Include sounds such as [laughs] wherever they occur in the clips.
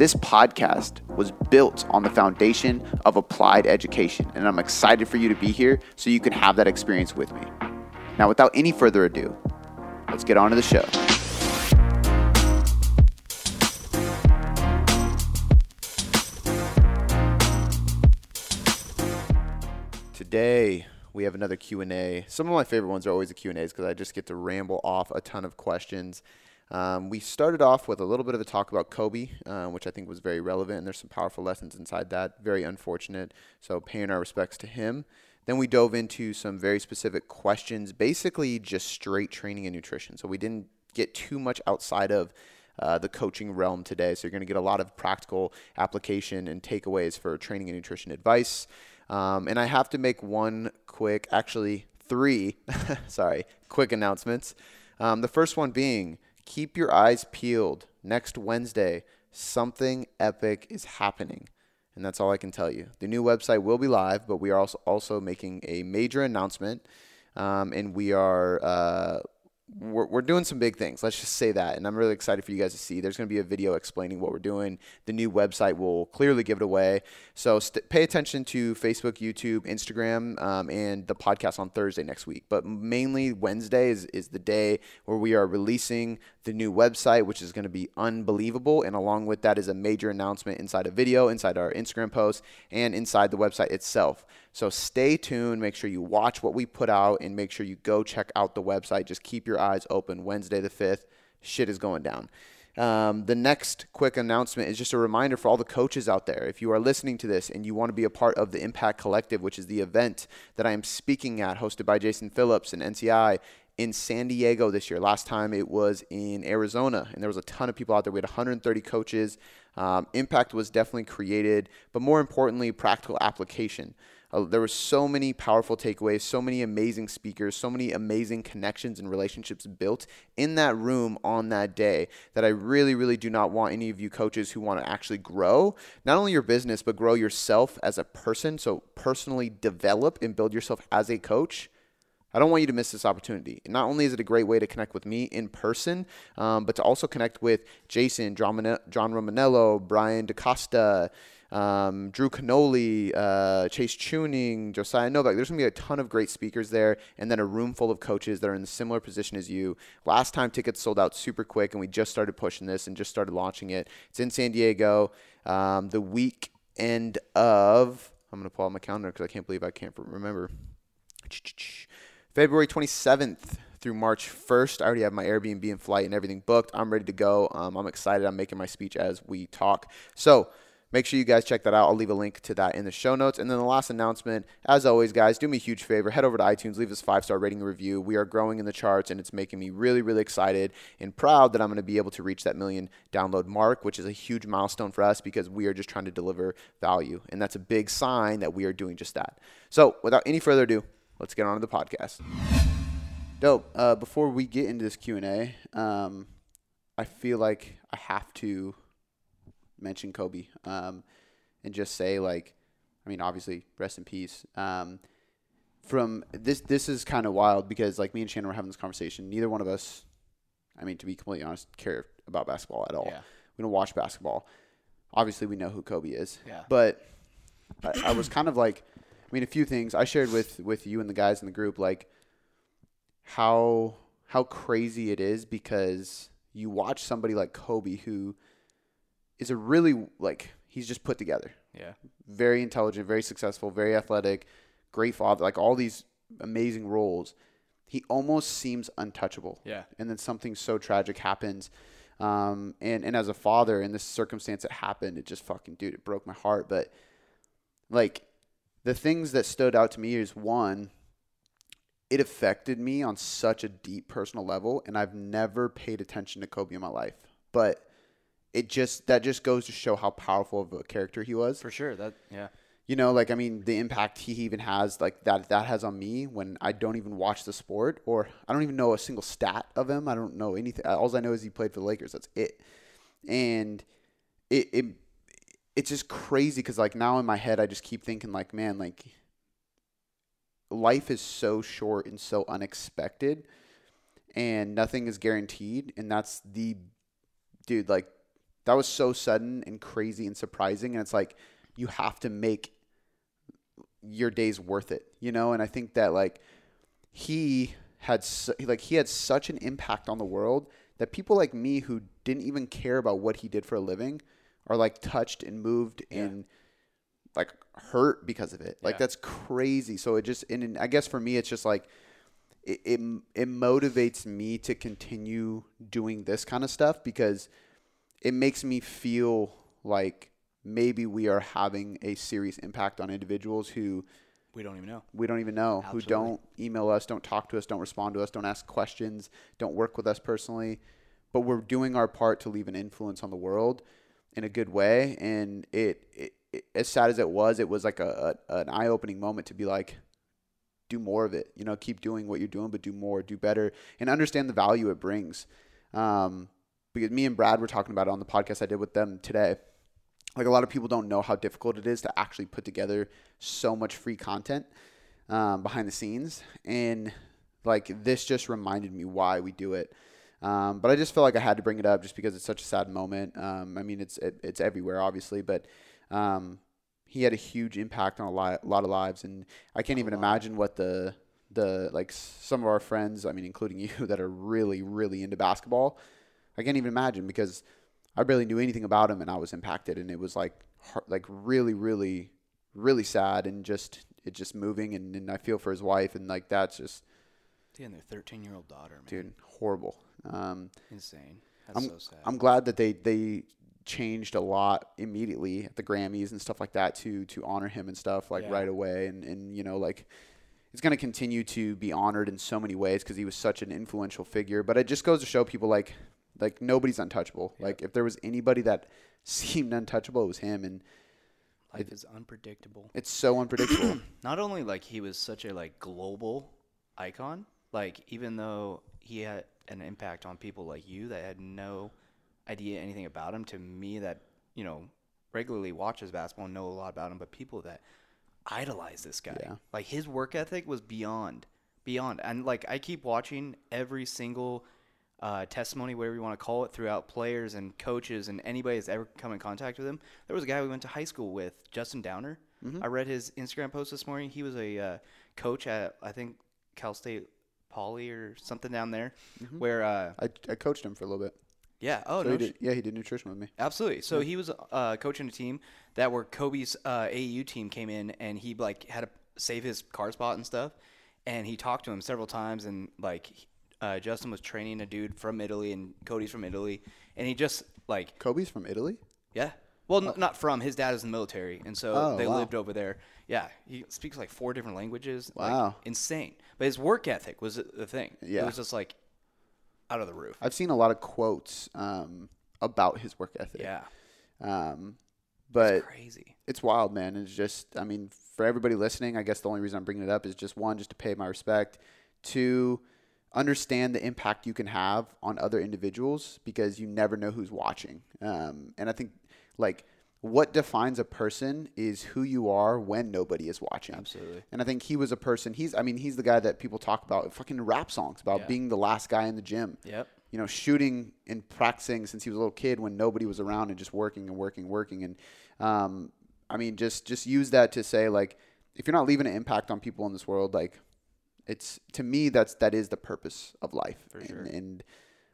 This podcast was built on the foundation of applied education, and I'm excited for you to be here so you can have that experience with me. Now, without any further ado, let's get on to the show. Today, we have another Q&A. Some of my favorite ones are always the Q&As because I just get to ramble off a ton of questions um, we started off with a little bit of a talk about Kobe, uh, which I think was very relevant, and there's some powerful lessons inside that. Very unfortunate. So, paying our respects to him. Then we dove into some very specific questions, basically just straight training and nutrition. So, we didn't get too much outside of uh, the coaching realm today. So, you're going to get a lot of practical application and takeaways for training and nutrition advice. Um, and I have to make one quick, actually, three, [laughs] sorry, quick announcements. Um, the first one being, keep your eyes peeled. Next Wednesday, something epic is happening. And that's all I can tell you. The new website will be live, but we are also, also making a major announcement. Um, and we are uh, we're, we're doing some big things. Let's just say that. And I'm really excited for you guys to see. There's going to be a video explaining what we're doing. The new website will clearly give it away. So st- pay attention to Facebook, YouTube, Instagram, um, and the podcast on Thursday next week. But mainly Wednesday is, is the day where we are releasing the new website, which is going to be unbelievable. And along with that is a major announcement inside a video, inside our Instagram post, and inside the website itself. So stay tuned. Make sure you watch what we put out and make sure you go check out the website. Just keep your eyes open. Wednesday the 5th, shit is going down. Um, the next quick announcement is just a reminder for all the coaches out there. If you are listening to this and you want to be a part of the Impact Collective, which is the event that I am speaking at, hosted by Jason Phillips and NCI in San Diego this year. Last time it was in Arizona, and there was a ton of people out there. We had 130 coaches. Um, impact was definitely created, but more importantly, practical application. Uh, there were so many powerful takeaways, so many amazing speakers, so many amazing connections and relationships built in that room on that day that I really, really do not want any of you coaches who want to actually grow not only your business, but grow yourself as a person. So, personally develop and build yourself as a coach. I don't want you to miss this opportunity. Not only is it a great way to connect with me in person, um, but to also connect with Jason, John, Romaniello, Brian DaCosta, um, Drew Canole, uh, Chase Tuning, Josiah Novak. There's going to be a ton of great speakers there, and then a room full of coaches that are in a similar position as you. Last time tickets sold out super quick, and we just started pushing this and just started launching it. It's in San Diego. Um, the week end of, I'm going to pull out my calendar because I can't believe I can't remember. February 27th through March 1st. I already have my Airbnb and flight and everything booked. I'm ready to go. Um, I'm excited. I'm making my speech as we talk. So, Make sure you guys check that out. I'll leave a link to that in the show notes. And then the last announcement, as always, guys, do me a huge favor. Head over to iTunes, leave us five star rating review. We are growing in the charts, and it's making me really, really excited and proud that I'm going to be able to reach that million download mark, which is a huge milestone for us because we are just trying to deliver value. And that's a big sign that we are doing just that. So, without any further ado, let's get on to the podcast. Dope. Uh, before we get into this Q and A, um, I feel like I have to mention Kobe um, and just say like, I mean, obviously, rest in peace. Um, from this, this is kind of wild because like me and Shannon were having this conversation. Neither one of us, I mean, to be completely honest, care about basketball at all. Yeah. We don't watch basketball. Obviously, we know who Kobe is. Yeah. But I, I was kind of like, I mean, a few things I shared with with you and the guys in the group, like how how crazy it is because you watch somebody like Kobe who is a really like he's just put together. Yeah. Very intelligent, very successful, very athletic, great father, like all these amazing roles. He almost seems untouchable. Yeah. And then something so tragic happens. Um, and, and as a father in this circumstance that happened, it just fucking dude, it broke my heart. But like the things that stood out to me is one, it affected me on such a deep personal level, and I've never paid attention to Kobe in my life. But it just that just goes to show how powerful of a character he was. For sure. That yeah. You know, like I mean, the impact he even has, like that that has on me when I don't even watch the sport, or I don't even know a single stat of him. I don't know anything. All I know is he played for the Lakers. That's it. And it it it's just crazy because like now in my head, I just keep thinking like, man, like life is so short and so unexpected, and nothing is guaranteed, and that's the dude like that was so sudden and crazy and surprising, and it's like you have to make your days worth it, you know? And I think that like he had su- like he had such an impact on the world that people like me who didn't even care about what he did for a living are like touched and moved Yeah. and like hurt because of it. Like Yeah. that's crazy. So it just and, and I guess for me it's just like it, it it motivates me to continue doing this kind of stuff because it makes me feel like maybe we are having a serious impact on individuals who We don't even know. we don't even know, who don't email us, don't talk to us, don't respond to us, don't ask questions, don't work with us personally, but we're doing our part to leave an influence on the world in a good way. And it, it, it as sad as it was, it was like a, a an eye opening moment to be like, do more of it. You know, keep doing what you're doing, but do more, do better, and understand the value it brings. Um, because me and Brad were talking about it on the podcast I did with them today. Like a lot of people don't know how difficult it is to actually put together so much free content um, behind the scenes, and like this just reminded me why we do it. Um, but I just felt like I had to bring it up just because it's such a sad moment. Um, I mean, it's it, it's everywhere, obviously, but um, he had a huge impact on a lot, a lot of lives, and I can't even imagine what the the like some of our friends, I mean, including [laughs] you, that are really really into basketball. I can't even imagine because I barely knew anything about him, and I was impacted, and it was like like really really really sad, and just it just moving, and, and I feel for his wife, and like that's just Dude, and their 13 year old daughter, man. dude horrible. Um, Insane. That's I'm so sad. I'm glad that they they changed a lot immediately at the Grammys and stuff like that to to honor him and stuff like Yeah. right away and and you know like he's going to continue to be honored in so many ways because he was such an influential figure but it just goes to show people like like nobody's untouchable Yeah. like if there was anybody that [laughs] seemed untouchable it was him and Life is unpredictable. [clears throat] it's so unpredictable [clears throat] Not only like he was such a like global icon, like even though he had an impact on people like you that had no idea anything about him, to me that you know regularly watches basketball and know a lot about him, but people that idolize this guy, Yeah. like his work ethic was beyond, beyond, and like I keep watching every single. Uh, testimony, whatever you want to call it, throughout players and coaches and anybody that's ever come in contact with him. There was a guy we went to high school with, Justin Downer. I read his Instagram post this morning. He was a uh, coach at I think Cal State Poly or something down there, where uh, I, I coached him for a little bit yeah, oh so no, he did, yeah he did nutrition with me absolutely. So he was uh, coaching a team that where Kobe's uh, AU team came in and he like had to save his car spot and stuff, and he talked to him several times and like uh, Justin was training a dude from Italy and Kobe's from Italy, and he just like Kobe's from Italy Yeah. Well, n- not from. His dad is in the military, and so Oh, they wow. lived over there. Yeah, he speaks like four different languages. like, Wow. insane. But his work ethic was the- the thing. Yeah. It was just like out of the roof. I've seen a lot of quotes um, about his work ethic Yeah. um, but Crazy. it's wild, man. It's just, I mean, for everybody listening, I guess the only reason I'm bringing it up is just one, just to pay my respect, two, understand the impact you can have on other individuals because you never know who's watching. Um, and I think, like, what defines a person is who you are when nobody is watching. Absolutely. And I think he was a person. He's, I mean, he's the guy that people talk about, fucking rap songs about Yeah. being the last guy in the gym Yep. you know, shooting and practicing since he was a little kid when nobody was around and just working and working, working. And um, I mean, just just use that to say like, if you're not leaving an impact on people in this world, like, it's to me that's that is the purpose of life. And, sure. and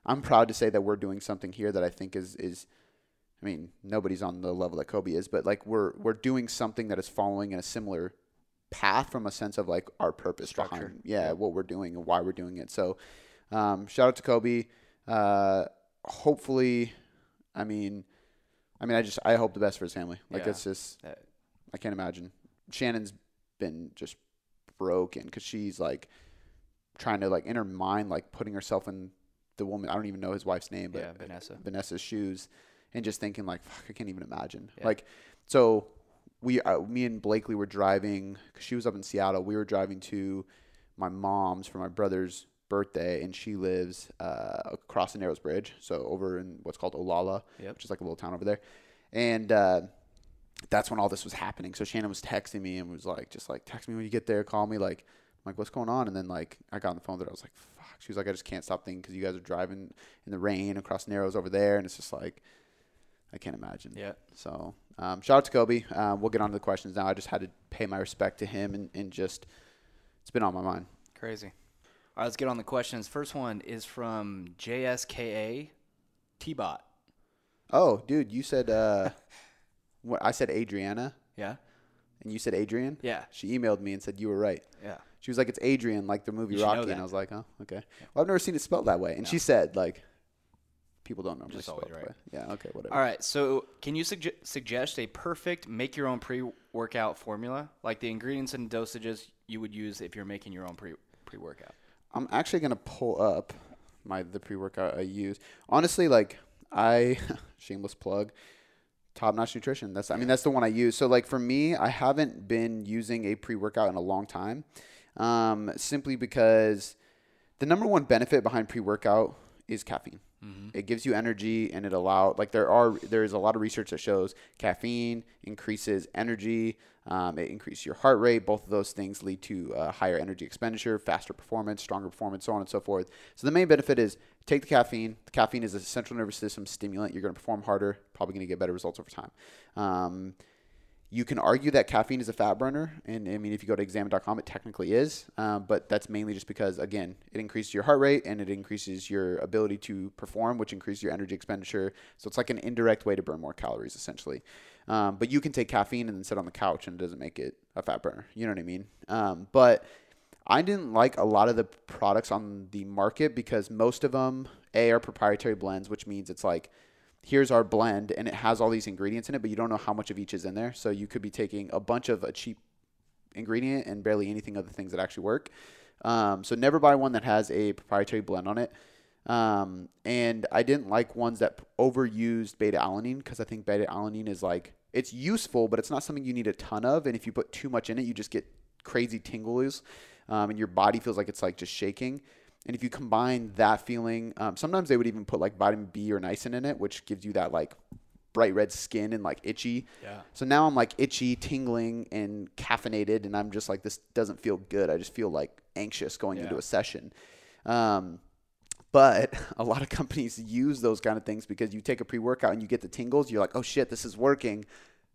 I'm proud to say that we're doing something here that I think is is. I mean, nobody's on the level that Kobe is, but like we're we're doing something that is following in a similar path from a sense of like our purpose Structure. behind yeah, what we're doing and why we're doing it. So um, shout out to Kobe. Uh, hopefully, I mean, I mean, I just I hope the best for his family. Like Yeah. it's just I can't imagine. Shannon's been just broken because she's like trying to like in her mind like putting herself in the woman. I don't even know his wife's name, but Yeah, Vanessa. Vanessa's shoes, and just thinking like, fuck, I can't even imagine. Yeah. Like, so we, uh, me and Blakely were driving because she was up in Seattle. We were driving to my mom's for my brother's birthday, and she lives uh, across the Narrows Bridge, so over in what's called Olalla, Yep. which is like a little town over there. And uh, that's when all this was happening. So Shannon was texting me and was like, just like, text me when you get there, call me. Like, I'm like, what's going on? And then like, I got on the phone her. I was like, fuck. She was like, I just can't stop thinking because you guys are driving in the rain across Narrows over there, and it's just like, I can't imagine. Yeah. So um, shout out to Kobe. Um, we'll get on to the questions now. I just had to pay my respect to him and, and just, it's been on my mind. Crazy. All right, let's get on the questions. First one is from JSKA T-Bot. Oh, dude, you said, uh, [laughs] what I said Adriana, Yeah? and you said Adrian. Yeah. She emailed me and said you were right. Yeah. She was like, "It's Adrian, like the movie You should know Rocky," and I was like, "Oh, okay." Well, I've never seen it spelled that way, and she said like, people don't normally Just spell always it right. way. Yeah, okay, whatever. All right, so can you sugge- suggest a perfect make your own pre-workout formula, like the ingredients and dosages you would use if you're making your own pre pre-workout? I'm actually gonna pull up my the pre workout I use. Honestly, like I [laughs] shameless plug, top notch nutrition. That's I mean that's the one I use. So like for me, I haven't been using a pre workout in a long time, um, simply because the number one benefit behind pre workout is caffeine. It gives you energy and it allow like there are there is a lot of research that shows caffeine increases energy, um, it increases your heart rate. Both of those things lead to uh, higher energy expenditure, faster performance, stronger performance, so on and so forth. So the main benefit is take the caffeine. The caffeine is a central nervous system stimulant. You're going to perform harder, probably going to get better results over time. Um, you can argue that caffeine is a fat burner, and I mean, if you go to examine.com, it technically is, um, but that's mainly just because, again, it increases your heart rate and it increases your ability to perform, which increases your energy expenditure. So it's like an indirect way to burn more calories, essentially. Um, but you can take caffeine and then sit on the couch, and it doesn't make it a fat burner. You know what I mean? Um, but I didn't like a lot of the products on the market because most of them, A, are proprietary blends, which means it's like, here's our blend and it has all these ingredients in it, but you don't know how much of each is in there. So you could be taking a bunch of a cheap ingredient and barely anything of the things that actually work. Um, so never buy one that has a proprietary blend on it. Um, and I didn't like ones that overused beta alanine because I think beta alanine is like it's useful, but it's not something you need a ton of. And if you put too much in it, you just get crazy tingles, um, and your body feels like it's like just shaking. And if you combine that feeling, um, sometimes they would even put like vitamin B or niacin in it, which gives you that like bright red skin and like itchy. Yeah. So now I'm like itchy, tingling, and caffeinated, and I'm just like this doesn't feel good. I just feel like anxious going into a session. Um, but [laughs] a lot of companies use those kind of things because you take a pre workout and you get the tingles. You're like, oh shit, this is working.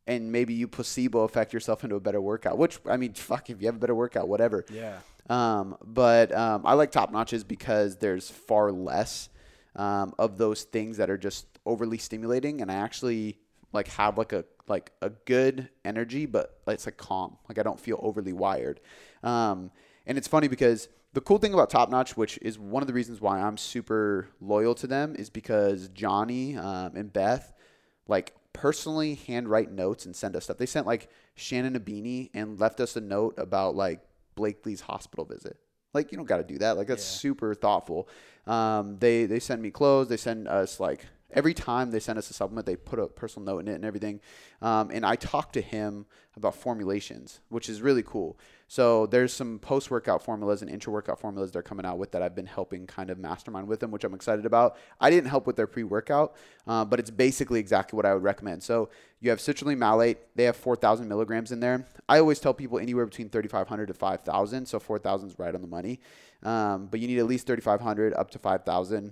And maybe you placebo affect yourself into a better workout, which I mean, fuck, if you have a better workout, whatever. Yeah. Um, but um, I like top notches because there's far less um, of those things that are just overly stimulating, and I actually like have like a like a good energy, but it's like calm. Like I don't feel overly wired. Um, and it's funny because the cool thing about Top Notch, which is one of the reasons why I'm super loyal to them, is because Johnny um, and Beth like personally handwrite notes and send us stuff. They sent like Shannon a beanie and left us a note about like Blakely's hospital visit. Like you don't got to do that. Like that's Yeah. super thoughtful. Um, they they send me clothes. They send us like every time they send us a supplement, they put a personal note in it and everything. Um, and I talked to him about formulations, which is really cool. So there's some post workout formulas and intra workout formulas they're coming out with that I've been helping kind of mastermind with them, which I'm excited about. I didn't help with their pre workout, uh, but it's basically exactly what I would recommend. So you have citrulline malate. They have 4,000 milligrams in there. I always tell people anywhere between 3,500 to 5,000. So 4,000 is right on the money. Um, but you need at least 3,500 up to 5,000.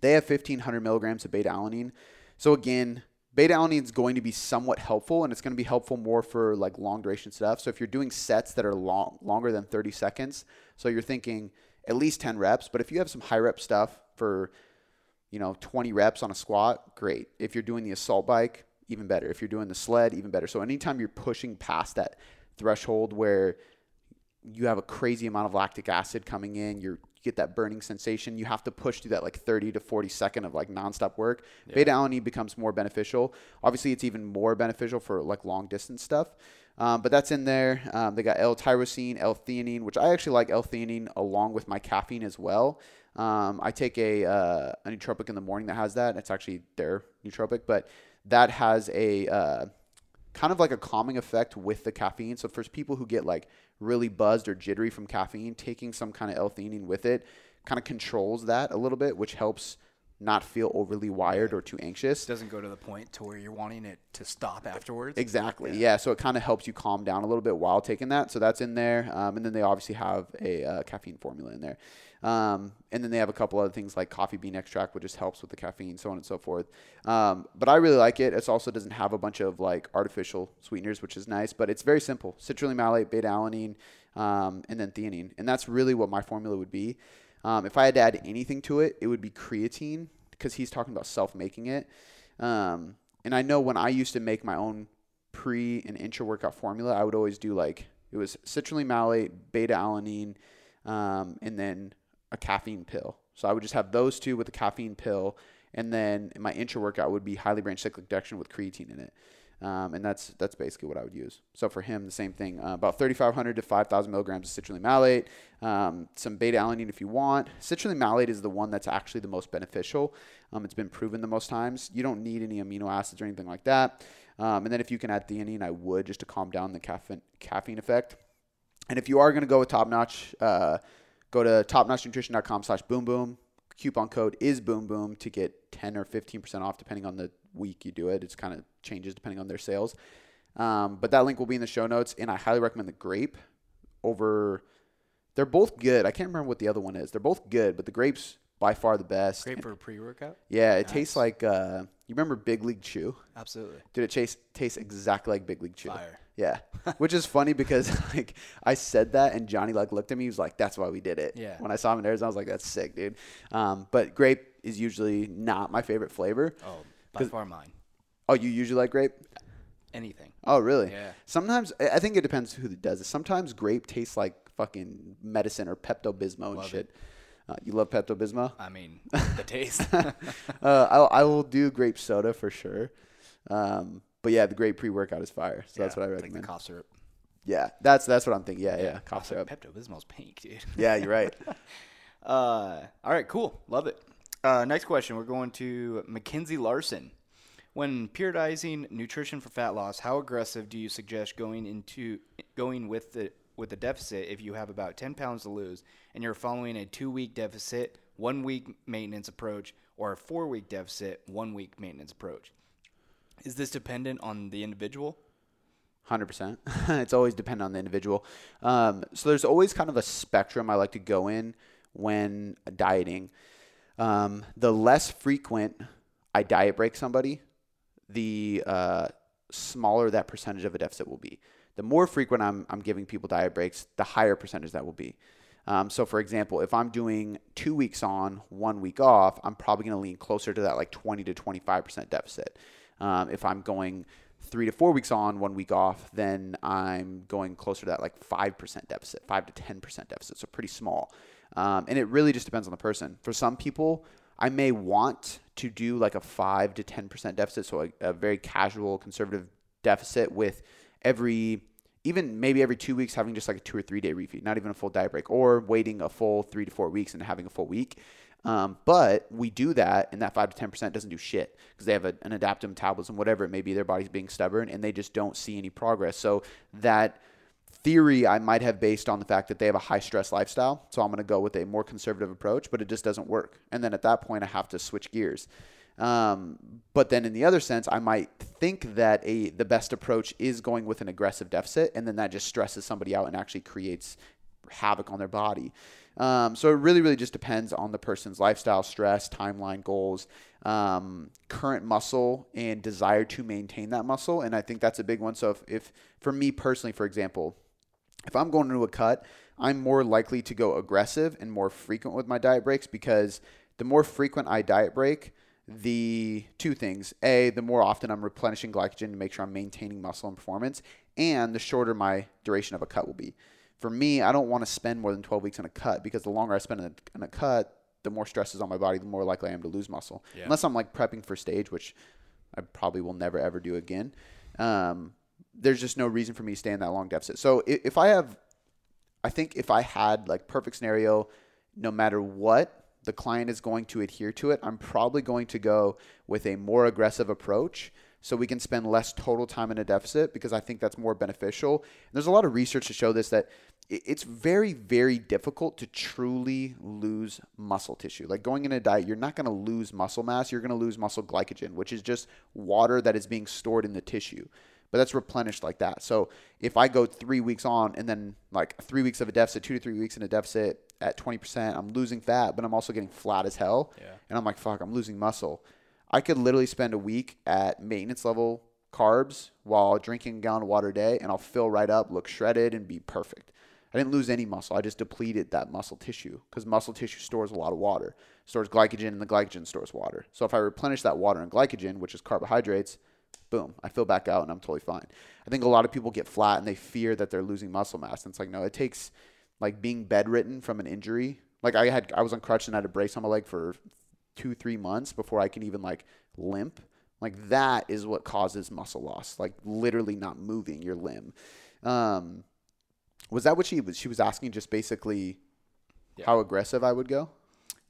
They have 1,500 milligrams of beta alanine. So again, beta alanine is going to be somewhat helpful, and it's going to be helpful more for like long duration stuff. So if you're doing sets that are long, longer than 30 seconds, so you're thinking at least 10 reps. But if you have some high rep stuff for you know 20 reps on a squat, great. If you're doing the assault bike, even better. If you're doing the sled, even better. So anytime you're pushing past that threshold where you have a crazy amount of lactic acid coming in, you're, you get that burning sensation. You have to push through that like 30 to 40 second of like nonstop work. Beta alanine becomes more beneficial. Obviously, it's even more beneficial for like long distance stuff. Um, but that's in there. Um, they got L-tyrosine, L-theanine, which I actually like L-theanine along with my caffeine as well. Um, I take a uh, a nootropic in the morning that has that. It's actually their nootropic, but that has a uh, kind of like a calming effect with the caffeine. So for people who get like really buzzed or jittery from caffeine, taking some kind of L-theanine with it kind of controls that a little bit, which helps not feel overly wired or too anxious. Doesn't go to the point to where you're wanting it to stop afterwards. Exactly. Yeah. So it kind of helps you calm down a little bit while taking that. So that's in there. Um, and then they obviously have a uh, caffeine formula in there. Um, and then they have a couple other things like coffee bean extract, which just helps with the caffeine, so on and so forth. Um, but I really like it. It also doesn't have a bunch of like artificial sweeteners, which is nice. But it's very simple: citrulline malate, beta alanine, um, and then theanine. And that's really what my formula would be. Um, if I had to add anything to it, it would be creatine because he's talking about self making it. Um, and I know when I used to make my own pre and intra workout formula, I would always do like it was citrulline malate, beta alanine, um, and then a caffeine pill. So I would just have those two with a caffeine pill, and then my intra workout would be highly branched cyclic dextrin with creatine in it. Um, and that's that's basically what I would use. So for him, the same thing, uh, about 3,500 to 5,000 milligrams of citrulline malate, um, some beta alanine if you want. Citrulline malate is the one that's actually the most beneficial. Um, it's been proven the most times. You don't need any amino acids or anything like that. Um, and then if you can add theanine, I would just to calm down the caffeine caffeine effect. And if you are going to go with top notch, uh, go to topnotchnutrition.com slash boom boom. Coupon code is boom boom to get 10 or 15% off depending on the week you do it. It's kind of changes depending on their sales. Um, but that link will be in the show notes, and I highly recommend the grape over. They're both good. I can't remember what the other one is. They're both good, but the grape's by far the best. And- for a pre-workout. yeah, it Nice. tastes like uh, you remember Big League Chew? Absolutely. Dude, it tastes tastes exactly like Big League Chew. Fire. Yeah, [laughs] which is funny because [laughs] like I said that and Johnny like looked at me. He was like, "That's why we did it." Yeah. When I saw him in Arizona, I was like, "That's sick, dude." Um, but grape is usually not my favorite flavor. Oh, by far mine. Oh, you usually like grape? Anything. Oh, really? Yeah. Sometimes I think it depends who does it. Sometimes grape tastes like fucking medicine or Pepto Bismol and Love shit. Uh, you love Pepto Bismol? I mean, [laughs] the taste. uh, I, I will do grape soda for sure. Um, but yeah, the grape pre workout is fire. So that's what I recommend. Like the cough syrup. yeah, that's that's what I'm thinking. Yeah, yeah, cough Also, syrup. Pepto Bismol's pink, dude. Yeah, you're right. [laughs] Uh, all right, cool. Love it. Uh, next question. We're going to Mackenzie Larson. When periodizing nutrition for fat loss, how aggressive do you suggest going into going with the with the deficit if you have about 10 pounds to lose and you're following a two week deficit, one week maintenance approach, or a four week deficit, one week maintenance approach? Is this dependent on the individual? Hundred percent. [laughs] It's always dependent on the individual. Um, so there's always kind of a spectrum I like to go in when dieting. Um, the less frequent I diet break somebody, the uh, smaller that percentage of a deficit will be. The more frequent I'm, I'm giving people diet breaks, the higher percentage that will be. Um, so, for example, if I'm doing two weeks on, one week off, I'm probably going to lean closer to that like 20 to 25% deficit. Um, if I'm going three to four weeks on, one week off, then I'm going closer to that like 5% deficit, 5 to 10% deficit. So, pretty small. Um, and it really just depends on the person. For some people, I may want to do like a 5 to 10% deficit, so a, a very casual, conservative deficit with every even maybe every two weeks having just like a two or three day refeed, not even a full diet break, or waiting a full three to four weeks and having a full week. Um, but we do that, and that five to ten percent doesn't do shit because they have a, an adaptive metabolism, whatever it may be. Their body's being stubborn, and they just don't see any progress. So that theory I might have based on the fact that they have a high stress lifestyle. So I'm going to go with a more conservative approach, but it just doesn't work. And then at that point, I have to switch gears. Um, but then in the other sense, I might think that a the best approach is going with an aggressive deficit, and then that just stresses somebody out and actually creates havoc on their body. Um, so it really, really just depends on the person's lifestyle, stress, timeline, goals, um, current muscle, and desire to maintain that muscle. And I think that's a big one. So if, if for me personally, for example, if I'm going into a cut, I'm more likely to go aggressive and more frequent with my diet breaks because the more frequent I diet break, the two things. A, the more often I'm replenishing glycogen to make sure I'm maintaining muscle and performance, and the shorter my duration of a cut will be. For me, I don't want to spend more than 12 weeks in a cut because the longer I spend in a, in a cut, the more stress is on my body, the more likely I am to lose muscle. Yeah. Unless I'm like prepping for stage, which I probably will never ever do again. Um, there's just no reason for me to stay in that long deficit. So if, I have, I think if I had like perfect scenario, no matter what, the client is going to adhere to it, I'm probably going to go with a more aggressive approach so we can spend less total time in a deficit because I think that's more beneficial. And there's a lot of research to show this that it's very, very difficult to truly lose muscle tissue. Like going in a diet, you're not going to lose muscle mass, you're going to lose muscle glycogen, which is just water that is being stored in the tissue. But that's replenished like that. So if I go three weeks on and then like three weeks of a deficit, two to three weeks in a deficit at 20%, I'm losing fat, but I'm also getting flat as hell. Yeah. And I'm like, fuck, I'm losing muscle. I could literally spend a week at maintenance level carbs while drinking a gallon of water a day, and I'll fill right up, look shredded, and be perfect. I didn't lose any muscle. I just depleted that muscle tissue because muscle tissue stores a lot of water, stores glycogen, and the glycogen stores water. So if I replenish that water and glycogen, which is carbohydrates, boom, I fill back out and I'm totally fine. I think a lot of people get flat and they fear that they're losing muscle mass. And it's like, no, it takes like being bedridden from an injury. Like I had, I was on crutch and I had a brace on my leg for two, three months before I can even like limp. Like that is what causes muscle loss. Like literally not moving your limb. Um, was that what she was? She was asking just basically Yeah. how aggressive I would go.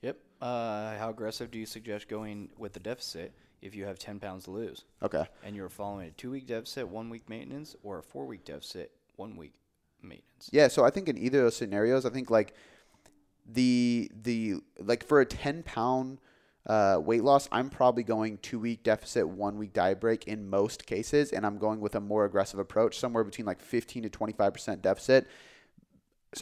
Yep. Uh, how aggressive do you suggest going with the deficit if you have 10 pounds to lose Okay. and you're following a two week deficit, one week maintenance, or a four week deficit, one week maintenance? Yeah, so I think in either of those scenarios, I think like the the like for a ten pound uh, weight loss, I'm probably going two week deficit, one week diet break in most cases, and I'm going with a more aggressive approach, somewhere between like 15 to 25 percent deficit,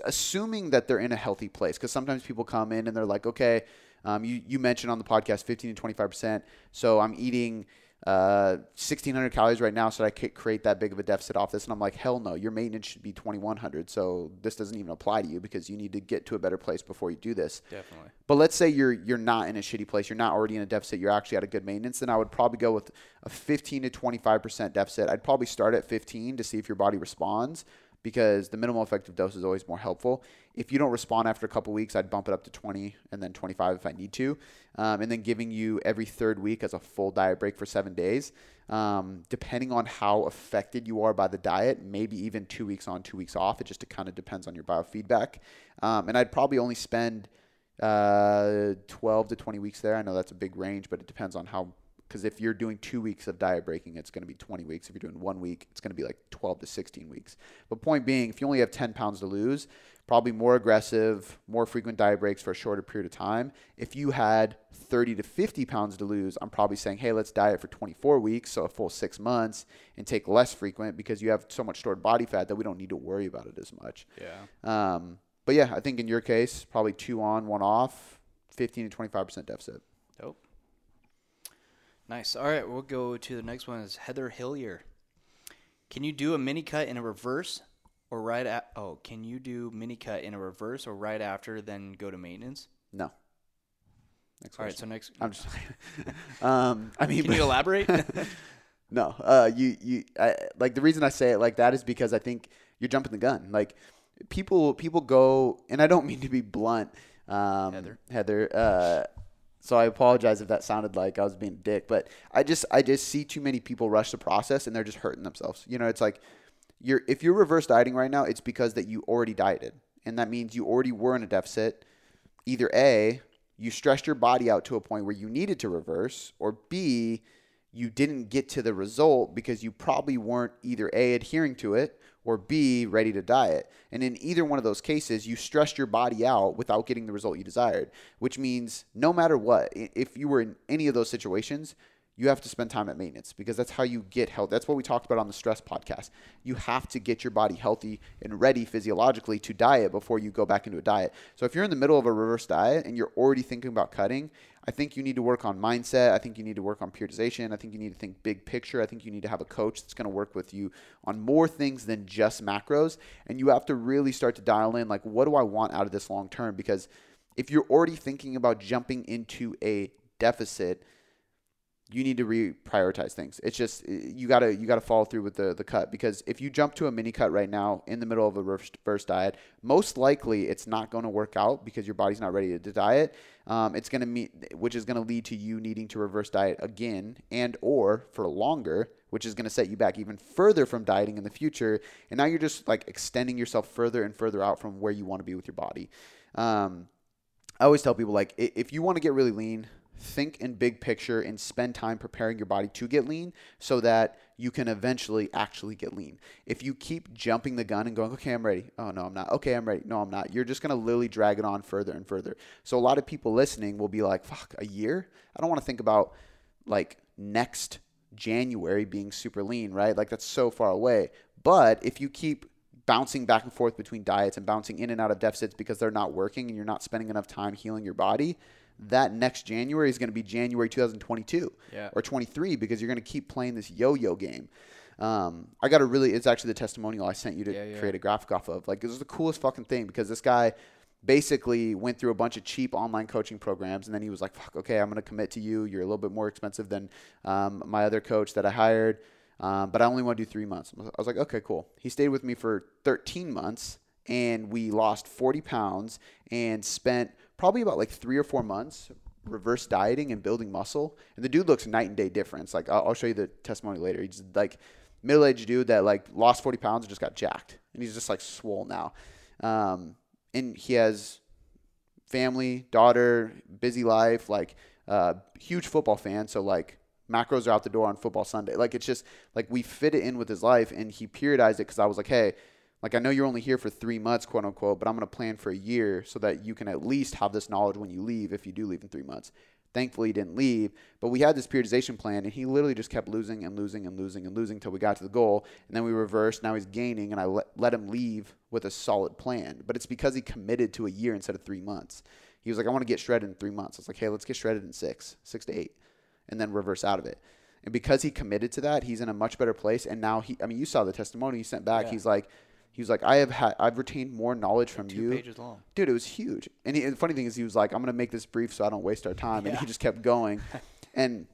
assuming that they're in a healthy place. Because sometimes people come in and they're like, okay, um, you you mentioned on the podcast 15 to 25 percent, so I'm eating uh, 1600 calories right now, so I could create that big of a deficit off this. And I'm like, hell no, your maintenance should be 2100. So this doesn't even apply to you because you need to get to a better place before you do this. Definitely. But let's say you're you're not in a shitty place, you're not already in a deficit, you're actually at a good maintenance, then I would probably go with a 15 to 25% deficit. I'd probably start at 15 to see if your body responds because the minimal effective dose is always more helpful. If you don't respond after a couple weeks, I'd bump it up to 20 and then 25 if I need to. Um, and then giving you every third week as a full diet break for seven days. Um, depending on how affected you are by the diet, maybe even two weeks on, two weeks off. It just kind of depends on your biofeedback. Um, and I'd probably only spend uh, 12 to 20 weeks there. I know that's a big range, but it depends on how. Because if you're doing two weeks of diet breaking, it's going to be 20 weeks. If you're doing one week, it's going to be like 12 to 16 weeks. But point being, if you only have 10 pounds to lose, probably more aggressive, more frequent diet breaks for a shorter period of time. If you had 30 to 50 pounds to lose, I'm probably saying, hey, let's diet for 24 weeks, so a full six months, and take less frequent because you have so much stored body fat that we don't need to worry about it as much. Yeah. Um, but yeah, I think in your case, probably two on, one off, 15 to 25% deficit. Dope. Nice. All right, we'll go to the next one. Is Heather Hillier. Can you do a mini cut in a reverse or right at? Oh, can you do mini cut in a reverse or right after, then go to maintenance? No. Next All right. So next, I'm just. [laughs] um, I mean, can you [laughs] elaborate? [laughs] no. Uh, you you I, like the reason I say it like that is because I think you're jumping the gun. Like people people go, and I don't mean to be blunt. Um, Heather. Heather. Uh, so I apologize if that sounded like I was being a dick, but I just I just see too many people rush the process and they're just hurting themselves. You know, it's like you're if you're reverse dieting right now, it's because that you already dieted, and that means you already were in a deficit. Either a you stressed your body out to a point where you needed to reverse, or b you didn't get to the result because you probably weren't either a adhering to it or b ready to diet. And in either one of those cases you stressed your body out without getting the result you desired which means no matter what if you were in any of those situations you have to spend time at maintenance because that's how you get health. That's what we talked about on the stress podcast. You have to get your body healthy and ready physiologically to diet before you go back into a diet. So if you're in the middle of a reverse diet and you're already thinking about cutting, I think you need to work on mindset. I think you need to work on periodization. I think you need to think big picture. I think you need to have a coach that's going to work with you on more things than just macros. And you have to really start to dial in like, what do I want out of this long term? Because if you're already thinking about jumping into a deficit, you need to reprioritize things. It's just you gotta you gotta follow through with the the cut because if you jump to a mini cut right now in the middle of a reverse, diet, most likely it's not going to work out because your body's not ready to diet. Um, it's gonna meet, which is gonna lead to you needing to reverse diet again and or for longer, which is gonna set you back even further from dieting in the future. And now you're just like extending yourself further and further out from where you want to be with your body. Um, I always tell people like if you want to get really lean, think in big picture and spend time preparing your body to get lean so that you can eventually actually get lean. If you keep jumping the gun and going, okay, I'm ready. Oh, no, I'm not. Okay, I'm ready. No, I'm not. You're just going to literally drag it on further and further. So a lot of people listening will be like, fuck, a year? I don't want to think about like next January being super lean, right? Like that's so far away. But if you keep bouncing back and forth between diets and bouncing in and out of deficits because they're not working and you're not spending enough time healing your body, that next January is going to be January 2022 Yeah. or 23 because you're going to keep playing this yo-yo game. Um, I got a really, it's actually the testimonial I sent you to Yeah, yeah. create a graphic off of. Like, this is the coolest fucking thing because this guy basically went through a bunch of cheap online coaching programs and then he was like, fuck, okay, I'm going to commit to you. You're a little bit more expensive than um, my other coach that I hired, um, but I only want to do three months. I was like, okay, cool. He stayed with me for 13 months and we lost 40 pounds and spent probably about like three or four months reverse dieting and building muscle. And the dude looks night and day difference. Like I'll, I'll show you the testimony later. He's like middle aged dude that like lost 40 pounds and just got jacked. And he's just like swole now. Um, and he has family, daughter, busy life, like uh, huge football fan. So like macros are out the door on football Sunday. Like it's just like we fit it in with his life, and he periodized it because I was like, hey, like I know you're only here for three months, quote unquote, but I'm gonna plan for a year so that you can at least have this knowledge when you leave, if you do leave in three months. Thankfully, he didn't leave, but we had this periodization plan, and he literally just kept losing and losing and losing and losing until we got to the goal, and then we reversed. Now he's gaining, and I let, let him leave with a solid plan. But it's because he committed to a year instead of three months. He was like, "I want to get shredded in three months." I was like, "Hey, let's get shredded in six, six to eight, and then reverse out of it." And because he committed to that, he's in a much better place. And now he, I mean, you saw the testimony he sent back. Yeah. He's like, he was like, "I have had, I've retained more knowledge from Two you." pages long. dude, it was huge. And, he, and the funny thing is, he was like, "I'm gonna make this brief so I don't waste our time," and he just kept going. [laughs] and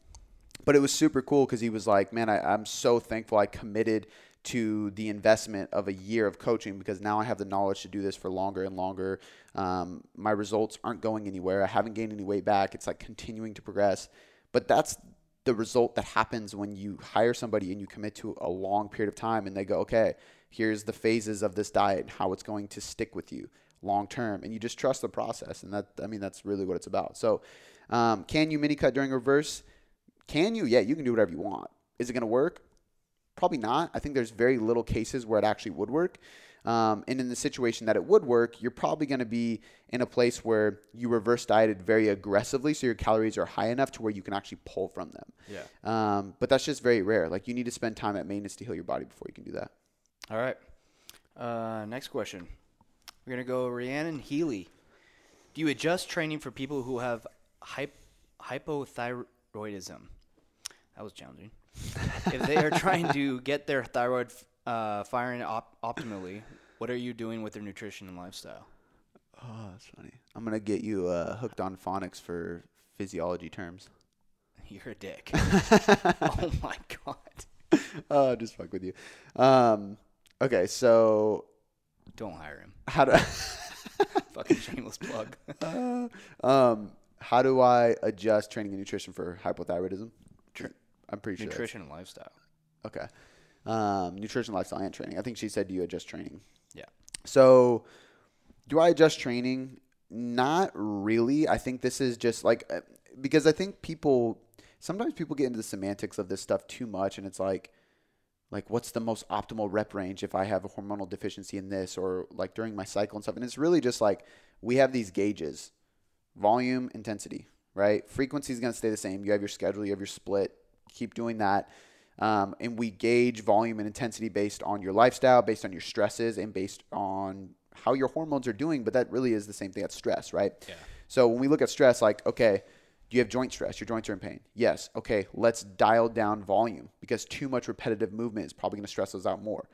but it was super cool because he was like, "Man, I, I'm so thankful I committed to the investment of a year of coaching because now I have the knowledge to do this for longer and longer. Um, my results aren't going anywhere. I haven't gained any weight back. It's like continuing to progress. But that's the result that happens when you hire somebody and you commit to a long period of time and they go, okay, here's the phases of this diet and how it's going to stick with you long term. And you just trust the process. And that, I mean, that's really what it's about. So, um, can you mini cut during reverse? Can you? Yeah, you can do whatever you want. Is it going to work? Probably not. I think there's very little cases where it actually would work. Um, and in the situation that it would work, you're probably going to be in a place where you reverse dieted very aggressively, so your calories are high enough to where you can actually pull from them. Yeah. Um, but that's just very rare. Like you need to spend time at maintenance to heal your body before you can do that. All right. Uh, next question. We're gonna go Rhiannon Healy. Do you adjust training for people who have hyp- hypothyroidism? That was challenging. [laughs] if they are trying to get their thyroid uh, firing op- optimally, what are you doing with their nutrition and lifestyle? Oh, that's funny. I'm gonna get you uh, hooked on phonics for physiology terms. [laughs] You're a dick. [laughs] oh my god. oh, just fuck with you. Um, okay, so Don't hire him. how do [laughs] Fucking shameless plug. Uh, [laughs] um, how do I adjust training and nutrition for hypothyroidism? I'm pretty sure. nutrition and lifestyle. Okay. Um, nutrition, lifestyle, and training. I think she said, "Do you adjust training?" Yeah. So, do I adjust training? Not really. I think this is just like uh, because I think people sometimes people get into the semantics of this stuff too much, and it's like, like what's the most optimal rep range if I have a hormonal deficiency in this, or like during my cycle and stuff. And it's really just like we have these gauges: volume, intensity. Right? Frequency is going to stay the same. You have your schedule. You have your split. Keep doing that. Um, and we gauge volume and intensity based on your lifestyle, based on your stresses, and based on how your hormones are doing. But that really is the same thing. as stress, right? Yeah. So when we look at stress, like, okay, do you have joint stress? Your joints are in pain. Yes. Okay, let's dial down volume because too much repetitive movement is probably going to stress those out more.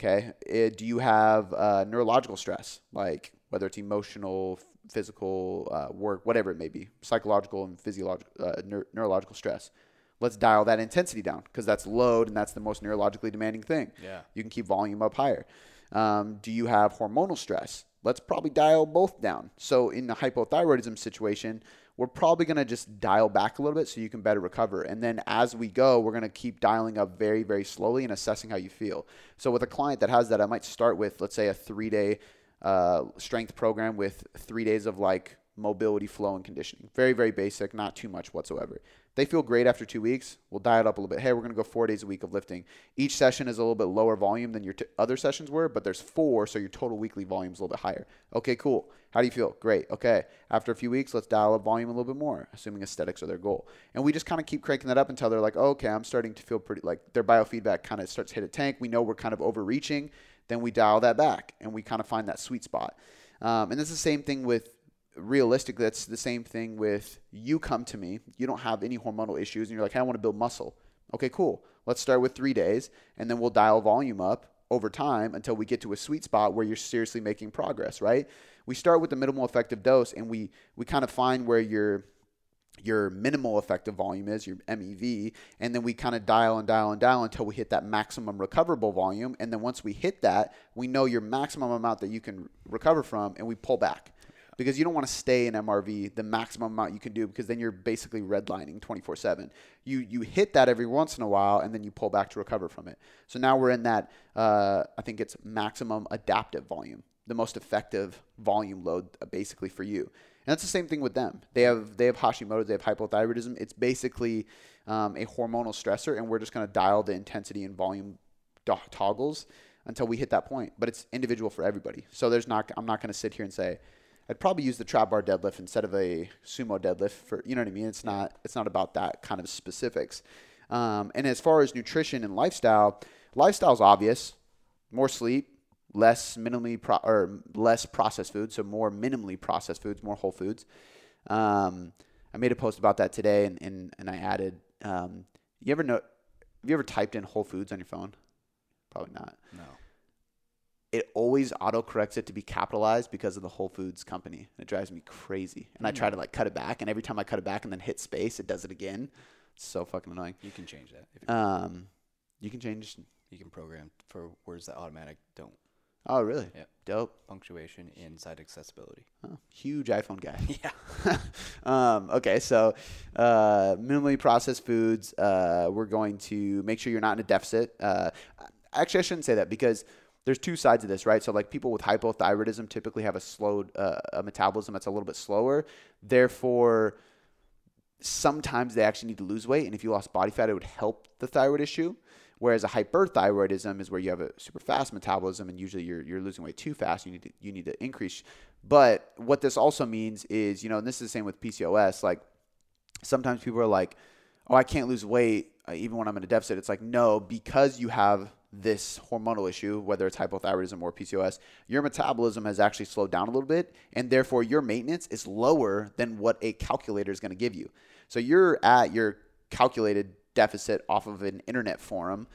Okay. Eh, do you have uh, neurological stress, like whether it's emotional, physical, uh, work, whatever it may be, psychological and physiological, uh, neur- neurological stress? Let's dial that intensity down because that's load and that's the most neurologically demanding thing. Yeah. You can keep volume up higher. Um, do you have hormonal stress? Let's probably dial both down. So in the hypothyroidism situation, we're probably going to just dial back a little bit so you can better recover. And then as we go, we're going to keep dialing up very, very slowly and assessing how you feel. So with a client that has that, I might start with, let's say, a three day uh, strength program with three days of like mobility, flow, and conditioning. Very, very basic, not too much whatsoever. They feel great after two weeks. We'll dial it up a little bit. Hey, we're going to go four days a week of lifting. Each session is a little bit lower volume than your t- other sessions were, but there's four, so your total weekly volume is a little bit higher. Okay, cool. How do you feel? Great. Okay. After a few weeks, let's dial up volume a little bit more, assuming aesthetics are their goal. And we just kind of keep cranking that up until they're like, oh, okay, I'm starting to feel pretty like their biofeedback kind of starts to hit a tank. We know we're kind of overreaching. Then we dial that back and we kind of find that sweet spot. Um, and it's the same thing with realistically, that's the same thing with you come to me, you don't have any hormonal issues, and you're like, hey, I want to build muscle. Okay, cool. Let's start with three days, and then we'll dial volume up over time until we get to a sweet spot where you're seriously making progress, right? We start with the minimal effective dose, and we we kind of find where your your minimal effective volume is, your MEV, and then we kind of dial and dial and dial until we hit that maximum recoverable volume. And then once we hit that, we know your maximum amount that you can recover from, and we pull back because you don't want to stay in MRV the maximum amount you can do because then you're basically redlining 24/7. You you hit that every once in a while and then you pull back to recover from it. So now we're in that uh, I think it's maximum adaptive volume, the most effective volume load uh, basically for you. And that's the same thing with them. They have they have Hashimoto's, they have hypothyroidism. It's basically um, a hormonal stressor, and we're just going to dial the intensity and volume do- toggles until we hit that point. But it's individual for everybody. So there's not I'm not going to sit here and say I'd probably use the trap bar deadlift instead of a sumo deadlift for you know what I mean. It's not it's not about that kind of specifics. Um, and as far as nutrition and lifestyle, lifestyle is obvious: more sleep, less minimally pro- or less processed foods, so more minimally processed foods, more whole foods. Um, I made a post about that today, and and, and I added. Um, you ever know? Have you ever typed in Whole Foods on your phone? Probably not. No. It always autocorrects it to be capitalized because of the Whole Foods company. It drives me crazy. And I try to like cut it back, and every time I cut it back and then hit space, it does it again. It's so fucking annoying. You can change that. If you, Um, you can change. you can program for words that automatic don't. Oh, really? Yep. Dope. Punctuation inside accessibility. Oh, huge iPhone guy. [laughs] Yeah. [laughs] um, okay, so uh, minimally processed foods. Uh, we're going to make sure you're not in a deficit. Uh, actually, I shouldn't say that because there's two sides of this, right? So, like people with hypothyroidism typically have a slowed uh, a metabolism that's a little bit slower. Therefore, sometimes they actually need to lose weight, and if you lost body fat, it would help the thyroid issue. Whereas a hyperthyroidism is where you have a super fast metabolism, and usually you're, you're losing weight too fast. You need to you need to increase. But what this also means is, you know, and this is the same with PCOS. Like sometimes people are like, "Oh, I can't lose weight uh, even when I'm in a deficit." It's like no, because you have this hormonal issue, whether it's hypothyroidism or PCOS, your metabolism has actually slowed down a little bit, and therefore your maintenance is lower than what a calculator is going to give you. So you're at your calculated deficit off of an internet forum,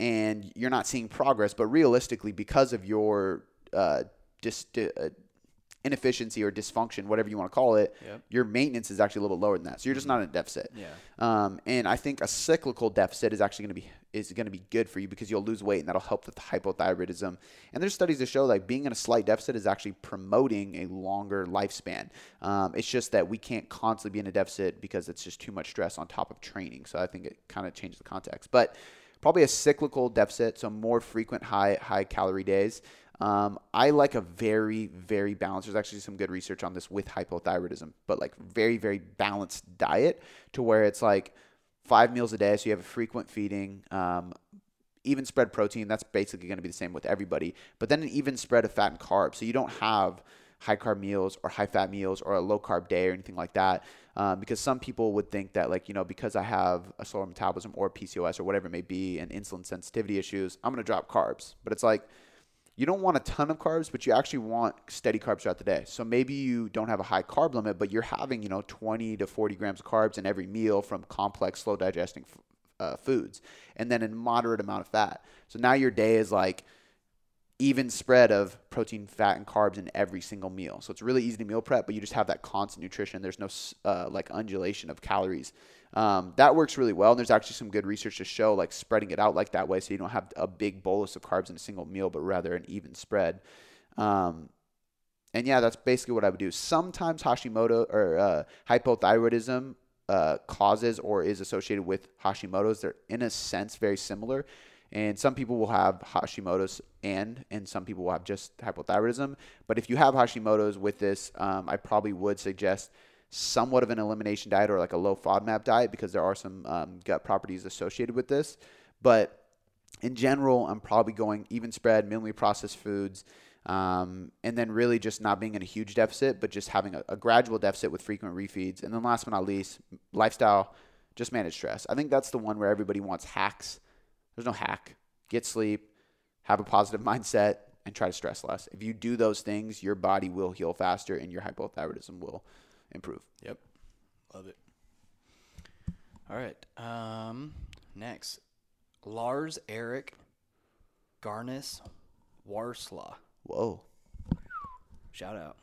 and you're not seeing progress. But realistically, because of your uh, dis- uh, inefficiency or dysfunction, whatever you want to call it, Yep. your maintenance is actually a little bit lower than that. So you're just not in a deficit. Yeah. Um, and I think a cyclical deficit is actually going to be is going to be good for you because you'll lose weight and that'll help with the hypothyroidism. And there's studies that show like being in a slight deficit is actually promoting a longer lifespan. Um, it's just that we can't constantly be in a deficit because it's just too much stress on top of training. So I think it kind of changes the context. But probably a cyclical deficit, so more frequent high high calorie days. Um, I like a very, very balanced. There's actually some good research on this with hypothyroidism, but like very, very balanced diet to where it's like five meals a day. So you have a frequent feeding, um, even spread protein. That's basically going to be the same with everybody, but then an even spread of fat and carbs. So you don't have high carb meals or high fat meals or a low carb day or anything like that. Um, because some people would think that, like, you know, because I have a slower metabolism or PCOS or whatever it may be and insulin sensitivity issues, I'm going to drop carbs. But it's like, you don't want a ton of carbs, but you actually want steady carbs throughout the day. So maybe you don't have a high carb limit, but you're having, you know, 20 to 40 grams of carbs in every meal from complex, slow digesting uh, foods, and then a moderate amount of fat. So now your day is like even spread of protein, fat, and carbs in every single meal. So it's really easy to meal prep, but you just have that constant nutrition. There's no uh, like undulation of calories. Um, that works really well. And there's actually some good research to show like spreading it out like that way, so you don't have a big bolus of carbs in a single meal, but rather an even spread. Um, and yeah, that's basically what I would do. Sometimes Hashimoto or uh, hypothyroidism uh, causes or is associated with Hashimoto's. They're in a sense very similar. And some people will have Hashimoto's and, and some people will have just hypothyroidism. But if you have Hashimoto's with this, um, I probably would suggest somewhat of an elimination diet or like a low FODMAP diet because there are some um, gut properties associated with this. But in general, I'm probably going even spread, minimally processed foods, um, and then really just not being in a huge deficit, but just having a, a, gradual deficit with frequent refeeds. And then last but not least, lifestyle, just manage stress. I think that's the one where everybody wants hacks. There's no hack. Get sleep, have a positive mindset, and try to stress less. If you do those things, your body will heal faster and your hypothyroidism will improve. Yep. Love it. All right. Um, next, Lars Eric Garnes Warslaw. Whoa. Shout out.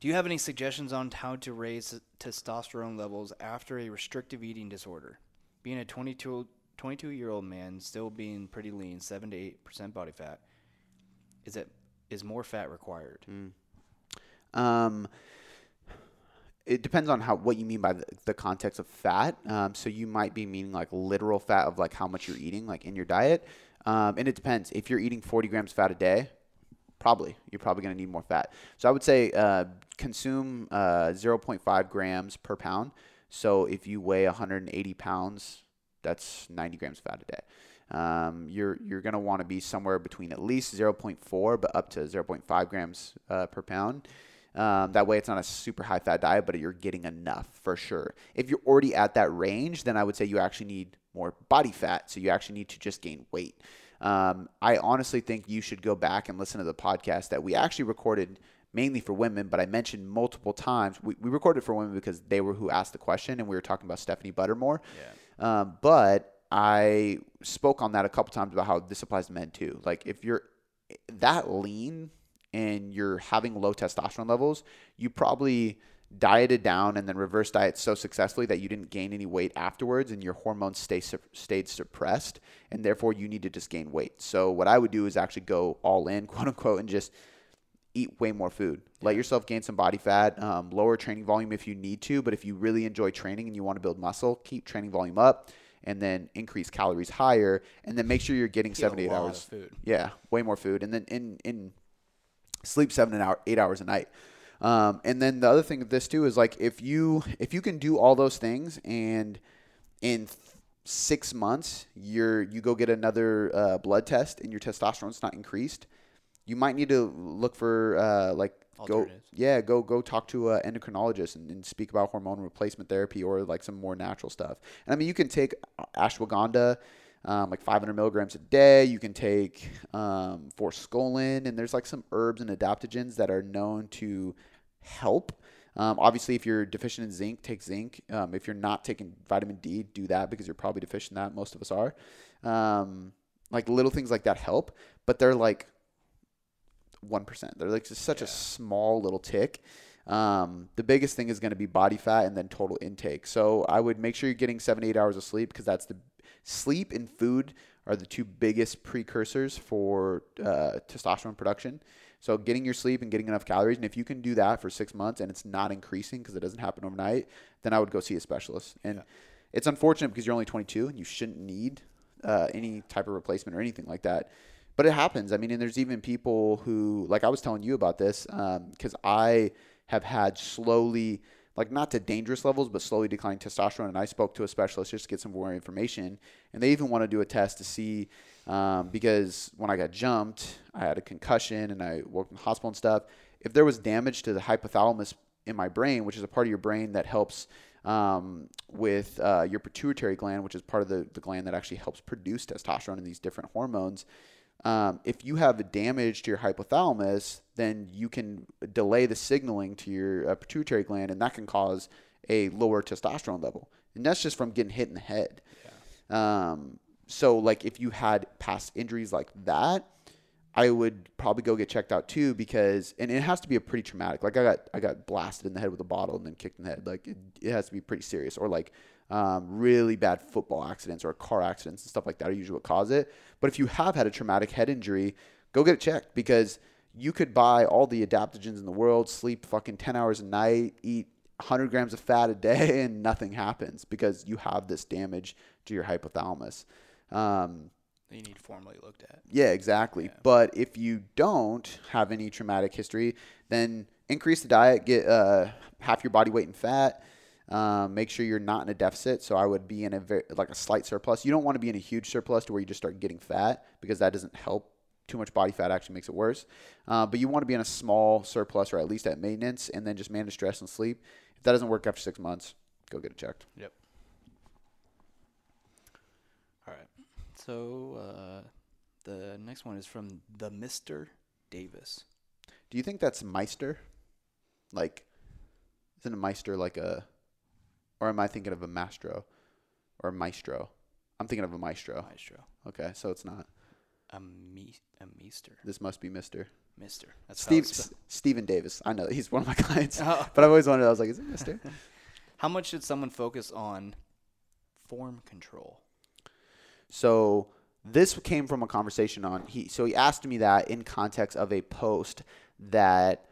Do you have any suggestions on how to raise testosterone levels after a restrictive eating disorder? Being a 22, 22 year old man, still being pretty lean, 7 to 8% body fat, is it is more fat required? Mm. Um, it depends on how what you mean by the, the context of fat. Um, so you might be meaning like literal fat of like how much you're eating, like in your diet. Um, and it depends. If you're eating 40 grams fat a day, probably you're probably going to need more fat. So I would say uh, consume uh, 0.5 grams per pound. So if you weigh 180 pounds, that's 90 grams of fat a day. Um, you're you're going to want to be somewhere between at least 0.4 but up to 0.5 grams uh, per pound. Um, that way, it's not a super high fat diet, but you're getting enough for sure. If you're already at that range, then I would say you actually need more body fat. So you actually need to just gain weight. Um, I honestly think you should go back and listen to the podcast that we actually recorded mainly for women, but I mentioned multiple times. We, we recorded for women because they were who asked the question, and we were talking about Stephanie Buttermore. Yeah. Um, but I spoke on that a couple times about how this applies to men too. Like if you're that lean and you're having low testosterone levels, you probably dieted down and then reverse diet so successfully that you didn't gain any weight afterwards and your hormones stay stayed suppressed and therefore you need to just gain weight. So what I would do is actually go all in, [laughs] quote unquote, and just eat way more food. Let yourself gain some body fat, um, lower training volume if you need to, but if you really enjoy training and you want to build muscle, keep training volume up and then increase calories higher and then make sure you're getting Get 7 8 hours. Of food. Yeah, way more food and then in in sleep 7 and hour, 8 hours a night. Um, and then the other thing of this too is like if you if you can do all those things and in th- six months you're you go get another uh, blood test and your testosterone's not increased, you might need to look for uh, like go yeah go go talk to an endocrinologist and, and, speak about hormone replacement therapy or like some more natural stuff. And I mean you can take ashwagandha. Um, like 500 milligrams a day. You can take um, forskolin, and there's like some herbs and adaptogens that are known to help. Um, obviously, if you're deficient in zinc, take zinc. Um, if you're not taking vitamin D, do that because you're probably deficient in that. Most of us are. Um, like little things like that help, but they're like one percent. They're like just such yeah. a small little tick. Um, the biggest thing is going to be body fat and then total intake. So I would make sure you're getting seven eight hours of sleep because that's the sleep and food are the two biggest precursors for uh, testosterone production. So getting your sleep and getting enough calories, and if you can do that for six months and it's not increasing because it doesn't happen overnight, then I would go see a specialist. And yeah. it's unfortunate because you're only 22 and you shouldn't need uh, any type of replacement or anything like that. But it happens. I mean, and there's even people who, like I was telling you about this, because um, I have had slowly like not to dangerous levels, but slowly declining testosterone. And I spoke to a specialist just to get some more information. And they even want to do a test to see um, because when I got jumped, I had a concussion and I woke in the hospital and stuff. If there was damage to the hypothalamus in my brain, which is a part of your brain that helps um, with uh, your pituitary gland, which is part of the, the gland that actually helps produce testosterone and these different hormones. Um, if you have a damage to your hypothalamus, then you can delay the signaling to your uh, pituitary gland, and that can cause a lower testosterone level. And that's just from getting hit in the head. Yeah. Um, so, like, if you had past injuries like that, I would probably go get checked out too because, and it has to be a pretty traumatic. Like, I got I got blasted in the head with a bottle and then kicked in the head. Like, it, it has to be pretty serious. Or like um, really bad football accidents or car accidents and stuff like that are usually what cause it. But if you have had a traumatic head injury, go get it checked because you could buy all the adaptogens in the world, sleep fucking 10 hours a night, eat 100 grams of fat a day, [laughs] and nothing happens because you have this damage to your hypothalamus. Um, you need formally looked at. Yeah, exactly. But if you don't have any traumatic history, then increase the diet, get uh, half your body weight in fat. Um, make sure you're not in a deficit. So I would be in a very, like a slight surplus. You don't want to be in a huge surplus to where you just start getting fat because that doesn't help. Too much body fat actually makes it worse. Uh, but you want to be in a small surplus or at least at maintenance, and then just manage stress and sleep. If that doesn't work after six months, go get it checked. Yep. All right. So uh, the next one is from the Mister Davis. Do you think that's Meister? Like, isn't a Meister like a, or am I thinking of a maestro or a Maestro? I'm thinking of a Maestro. Maestro. Okay, so it's not. A me a Meester. This must be Mister Mister. That's Steve. S- Stephen Davis. I know he's one of my [laughs] clients, Oh. but I've always wondered. I was like, is it Mister? [laughs] How much should someone focus on form control? So this came from a conversation on he. So he asked me that in context of a post that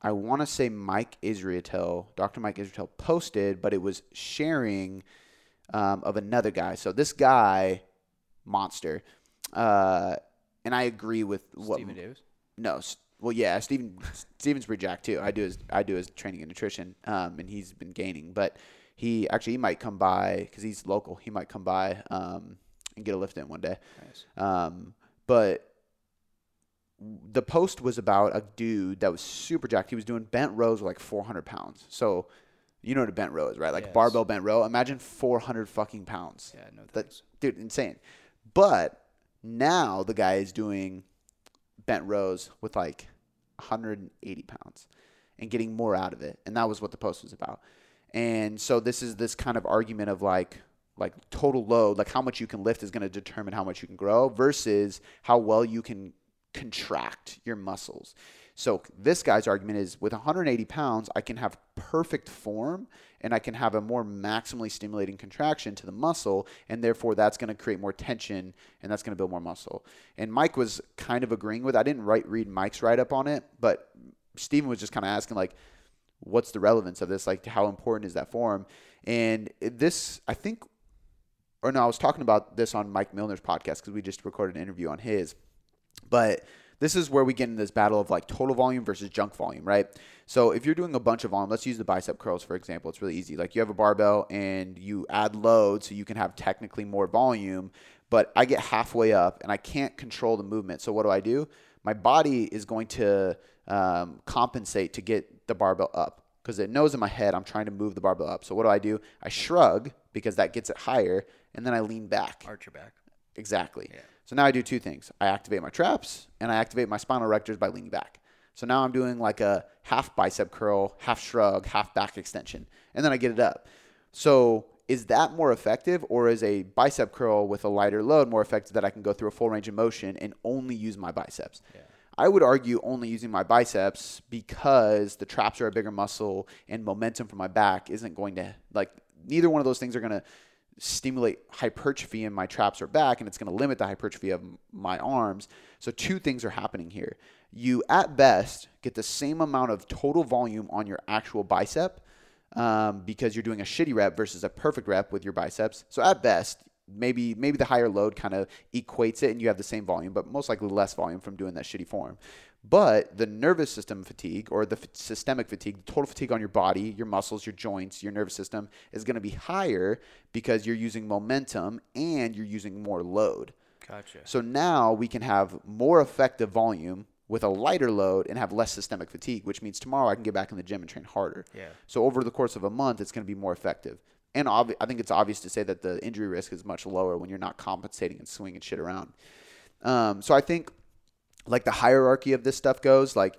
I want to say Mike Israetel, Dr. Mike Israetel posted, but it was sharing um, of another guy. So this guy, monster, uh, and I agree with what. Stephen Davis. No, well, yeah, Steven Steven's pretty jacked too. I do his I do his training and nutrition, um, and he's been gaining. But he actually he might come by because he's local. He might come by um, and get a lift in one day. Nice. Um, but the post was about a dude that was super jacked. He was doing bent rows with like 400 pounds. So you know what a bent row is, right? Like Yes. barbell bent row. Imagine 400 fucking pounds. Yeah. No That- dude, insane. But now the guy is doing bent rows with like 180 pounds and getting more out of it, and that was what the post was about. And so this is this kind of argument of like like total load, like how much you can lift is going to determine how much you can grow versus how well you can contract your muscles. So this guy's argument is with 180 pounds, I can have perfect form and I can have a more maximally stimulating contraction to the muscle, and therefore that's going to create more tension and that's going to build more muscle. And Mike was kind of agreeing with. I didn't write read Mike's write up on it, but Stephen was just kind of asking like, what's the relevance of this? Like, how important is that form? And this, I think, or no, I was talking about this on Mike Milner's podcast because we just recorded an interview on his. But this is where we get in this battle of like total volume versus junk volume, right? So if you're doing a bunch of volume, let's use the bicep curls for example. It's really easy. Like you have a barbell and you add load so you can have technically more volume, but I get halfway up and I can't control the movement. So what do I do? My body is going to um, compensate to get the barbell up because it knows in my head I'm trying to move the barbell up. So what do I do? I shrug because that gets it higher, and then I lean back. Arch your back. Exactly. Yeah. So now I do two things. I activate my traps and I activate my spinal erectors by leaning back. So now I'm doing like a half bicep curl, half shrug, half back extension, and then I get it up. So is that more effective or is a bicep curl with a lighter load more effective that I can go through a full range of motion and only use my biceps? Yeah. I would argue only using my biceps because the traps are a bigger muscle and momentum from my back isn't going to like neither one of those things are going to stimulate hypertrophy in my traps or back and it's going to limit the hypertrophy of my arms. So two things are happening here. You at best get the same amount of total volume on your actual bicep um, because you're doing a shitty rep versus a perfect rep with your biceps. So at best, maybe maybe the higher load kind of equates it and you have the same volume, but most likely less volume from doing that shitty form. But the nervous system fatigue or the f- systemic fatigue, the total fatigue on your body, your muscles, your joints, your nervous system is going to be higher because you're using momentum and you're using more load. Gotcha. So now we can have more effective volume with a lighter load and have less systemic fatigue, which means tomorrow I can get back in the gym and train harder. Yeah. So over the course of a month, it's going to be more effective. And obvi- I think it's obvious to say that the injury risk is much lower when you're not compensating and swinging shit around. Um, so I think like the hierarchy of this stuff goes like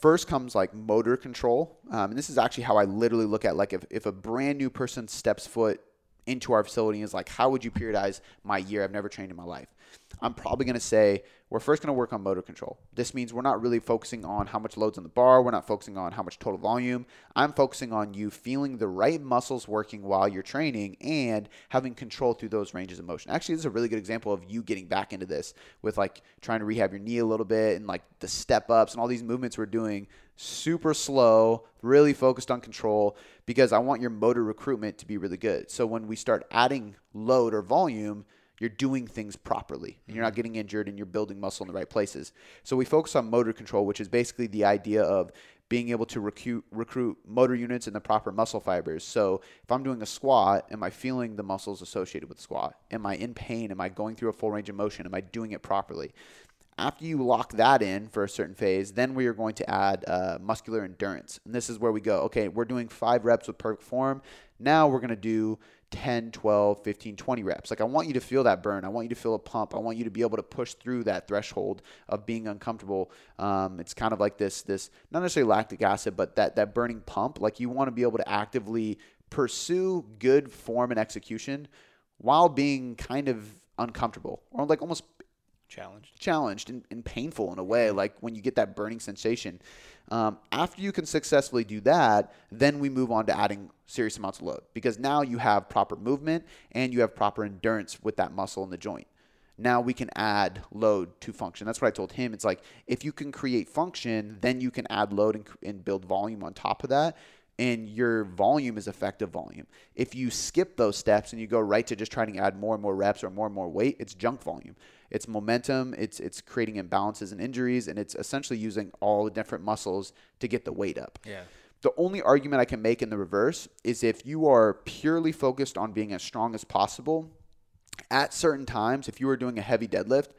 first comes like motor control. Um, and this is actually how i literally look at like if, if a brand new person steps foot into our facility and is like how would you periodize my year? I've never trained in my life i'm probably going to say we're first going to work on motor control. This means we're not really focusing on how much loads on the bar. We're not focusing on how much total volume. I'm focusing on you feeling the right muscles working while you're training and having control through those ranges of motion. Actually this is a really good example of you getting back into this with like trying to rehab your knee a little bit and like the step ups and all these movements we're doing super slow really focused on control because i want your motor recruitment to be really good. So when we start adding load or volume you're doing things properly and you're not getting injured and you're building muscle in the right places. So we focus on motor control, which is basically the idea of being able to recruit, recruit motor units and the proper muscle fibers. So if I'm doing a squat, am I feeling the muscles associated with the squat? Am I in pain? Am I going through a full range of motion? Am I doing it properly? After you lock that in for a certain phase, then we are going to add uh, muscular endurance. And this is where we go, okay, we're doing five reps with perfect form. Now we're going to do 10, 12, 15, 20 reps. Like I want you to feel that burn. I want you to feel a pump. I want you to be able to push through that threshold of being uncomfortable. Um, it's kind of like this, this not necessarily lactic acid, but that that burning pump. Like you want to be able to actively pursue good form and execution while being kind of uncomfortable or like almost Challenged. challenged and, and painful in a way, like when you get that burning sensation. Um, after you can successfully do that, then we move on to adding serious amounts of load because now you have proper movement and you have proper endurance with that muscle in the joint. Now we can add load to function. That's what I told him. It's like if you can create function, then you can add load and, and build volume on top of that and your volume is effective volume. If you skip those steps and you go right to just trying to add more and more reps or more and more weight, it's junk volume. It's momentum, it's it's creating imbalances and injuries and it's essentially using all the different muscles to get the weight up. Yeah. The only argument I can make in the reverse is if you are purely focused on being as strong as possible, at certain times, if you are doing a heavy deadlift,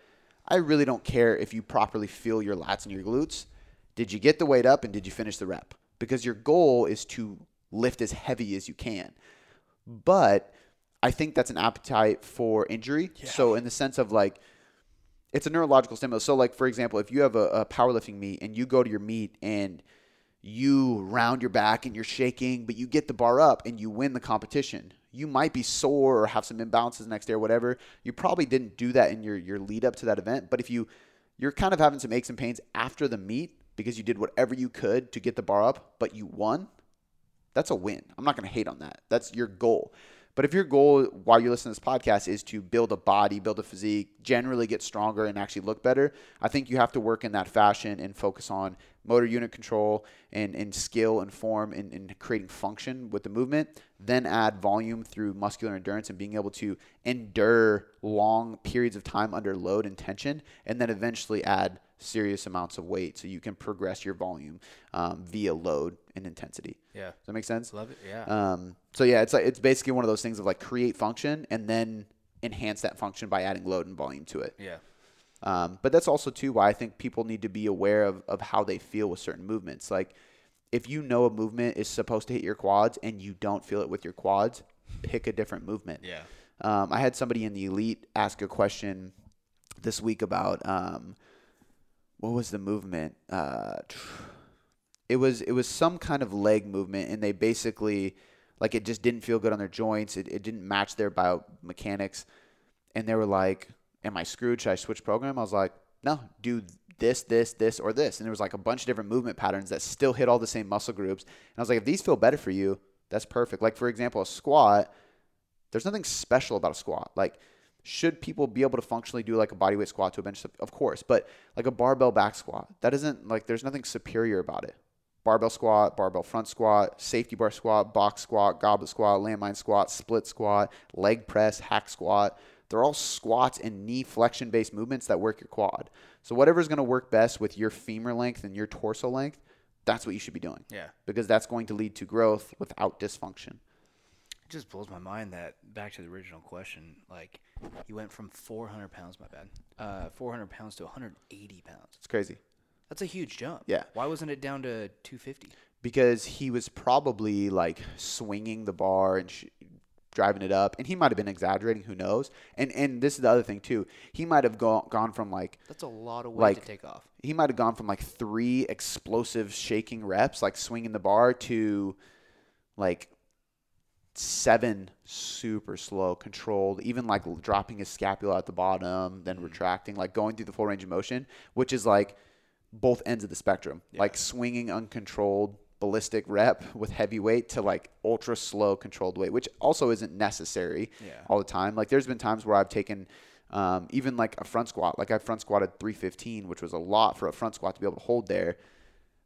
I really don't care if you properly feel your lats and your glutes. Did you get the weight up and did you finish the rep? Because your goal is to lift as heavy as you can. But I think that's an appetite for injury. So, in the sense of like, it's a neurological stimulus. So, like for example, if you have a, a powerlifting meet and you go to your meet and you round your back and you're shaking, but you get the bar up and you win the competition, you might be sore or have some imbalances the next day or whatever. You probably didn't do that in your your lead up to that event, but if you you're kind of having some aches and pains after the meet because you did whatever you could to get the bar up, but you won, that's a win. I'm not going to hate on that. That's your goal. But if your goal while you're listening to this podcast is to build a body, build a physique, generally get stronger and actually look better, I think you have to work in that fashion and focus on motor unit control and, and skill and form and, and creating function with the movement. Then add volume through muscular endurance and being able to endure long periods of time under load and tension. And then eventually add serious amounts of weight so you can progress your volume um, via load and intensity. Yeah. Does that make sense? Love it. Yeah. Um, so yeah, it's like it's basically one of those things of like create function and then enhance that function by adding load and volume to it. yeah. Um, but that's also too why I think people need to be aware of, of how they feel with certain movements. Like if you know a movement is supposed to hit your quads and you don't feel it with your quads, pick a different movement. Yeah. Um, I had somebody in the elite ask a question this week about um, what was the movement? Uh, it was it was some kind of leg movement, and they basically like it just didn't feel good on their joints. It, it didn't match their biomechanics, and they were like, "Am I screwed? Should I switch program?" I was like, "No, do this, this, this, or this." And there was like a bunch of different movement patterns that still hit all the same muscle groups. And I was like, "If these feel better for you, that's perfect." Like for example, a squat. There's nothing special about a squat. Like should people be able to functionally do like a bodyweight squat to a bench? Of course, but like a barbell back squat, that isn't like there's nothing superior about it. Barbell squat, barbell front squat, safety bar squat, box squat, goblet squat, landmine squat, split squat, leg press, hack squat. They're all squats and knee flexion based movements that work your quad. So whatever's going to work best with your femur length and your torso length, that's what you should be doing Yeah. because that's going to lead to growth without dysfunction. It just blows my mind that back to the original question, like he went from 400 pounds, my bad, uh, 400 pounds to 180 pounds. It's crazy. That's a huge jump. Yeah. Why wasn't it down to 250? because he was probably like swinging the bar and sh- driving it up, and he might have been exaggerating. Who knows? And and this is the other thing too. He might have gone gone from like That's a lot of weight Like- to take off. he might have gone from like three explosive shaking reps, like swinging the bar, to like seven super slow, controlled, even like dropping his scapula at the bottom, then mm-hmm. retracting, like going through the full range of motion, which is like both ends of the spectrum, like swinging uncontrolled ballistic rep with heavy weight to like ultra slow controlled weight, which also isn't necessary Yeah. all the time. Like there's been times where I've taken um, even like a front squat, like I front squatted 315, which was a lot for a front squat to be able to hold there.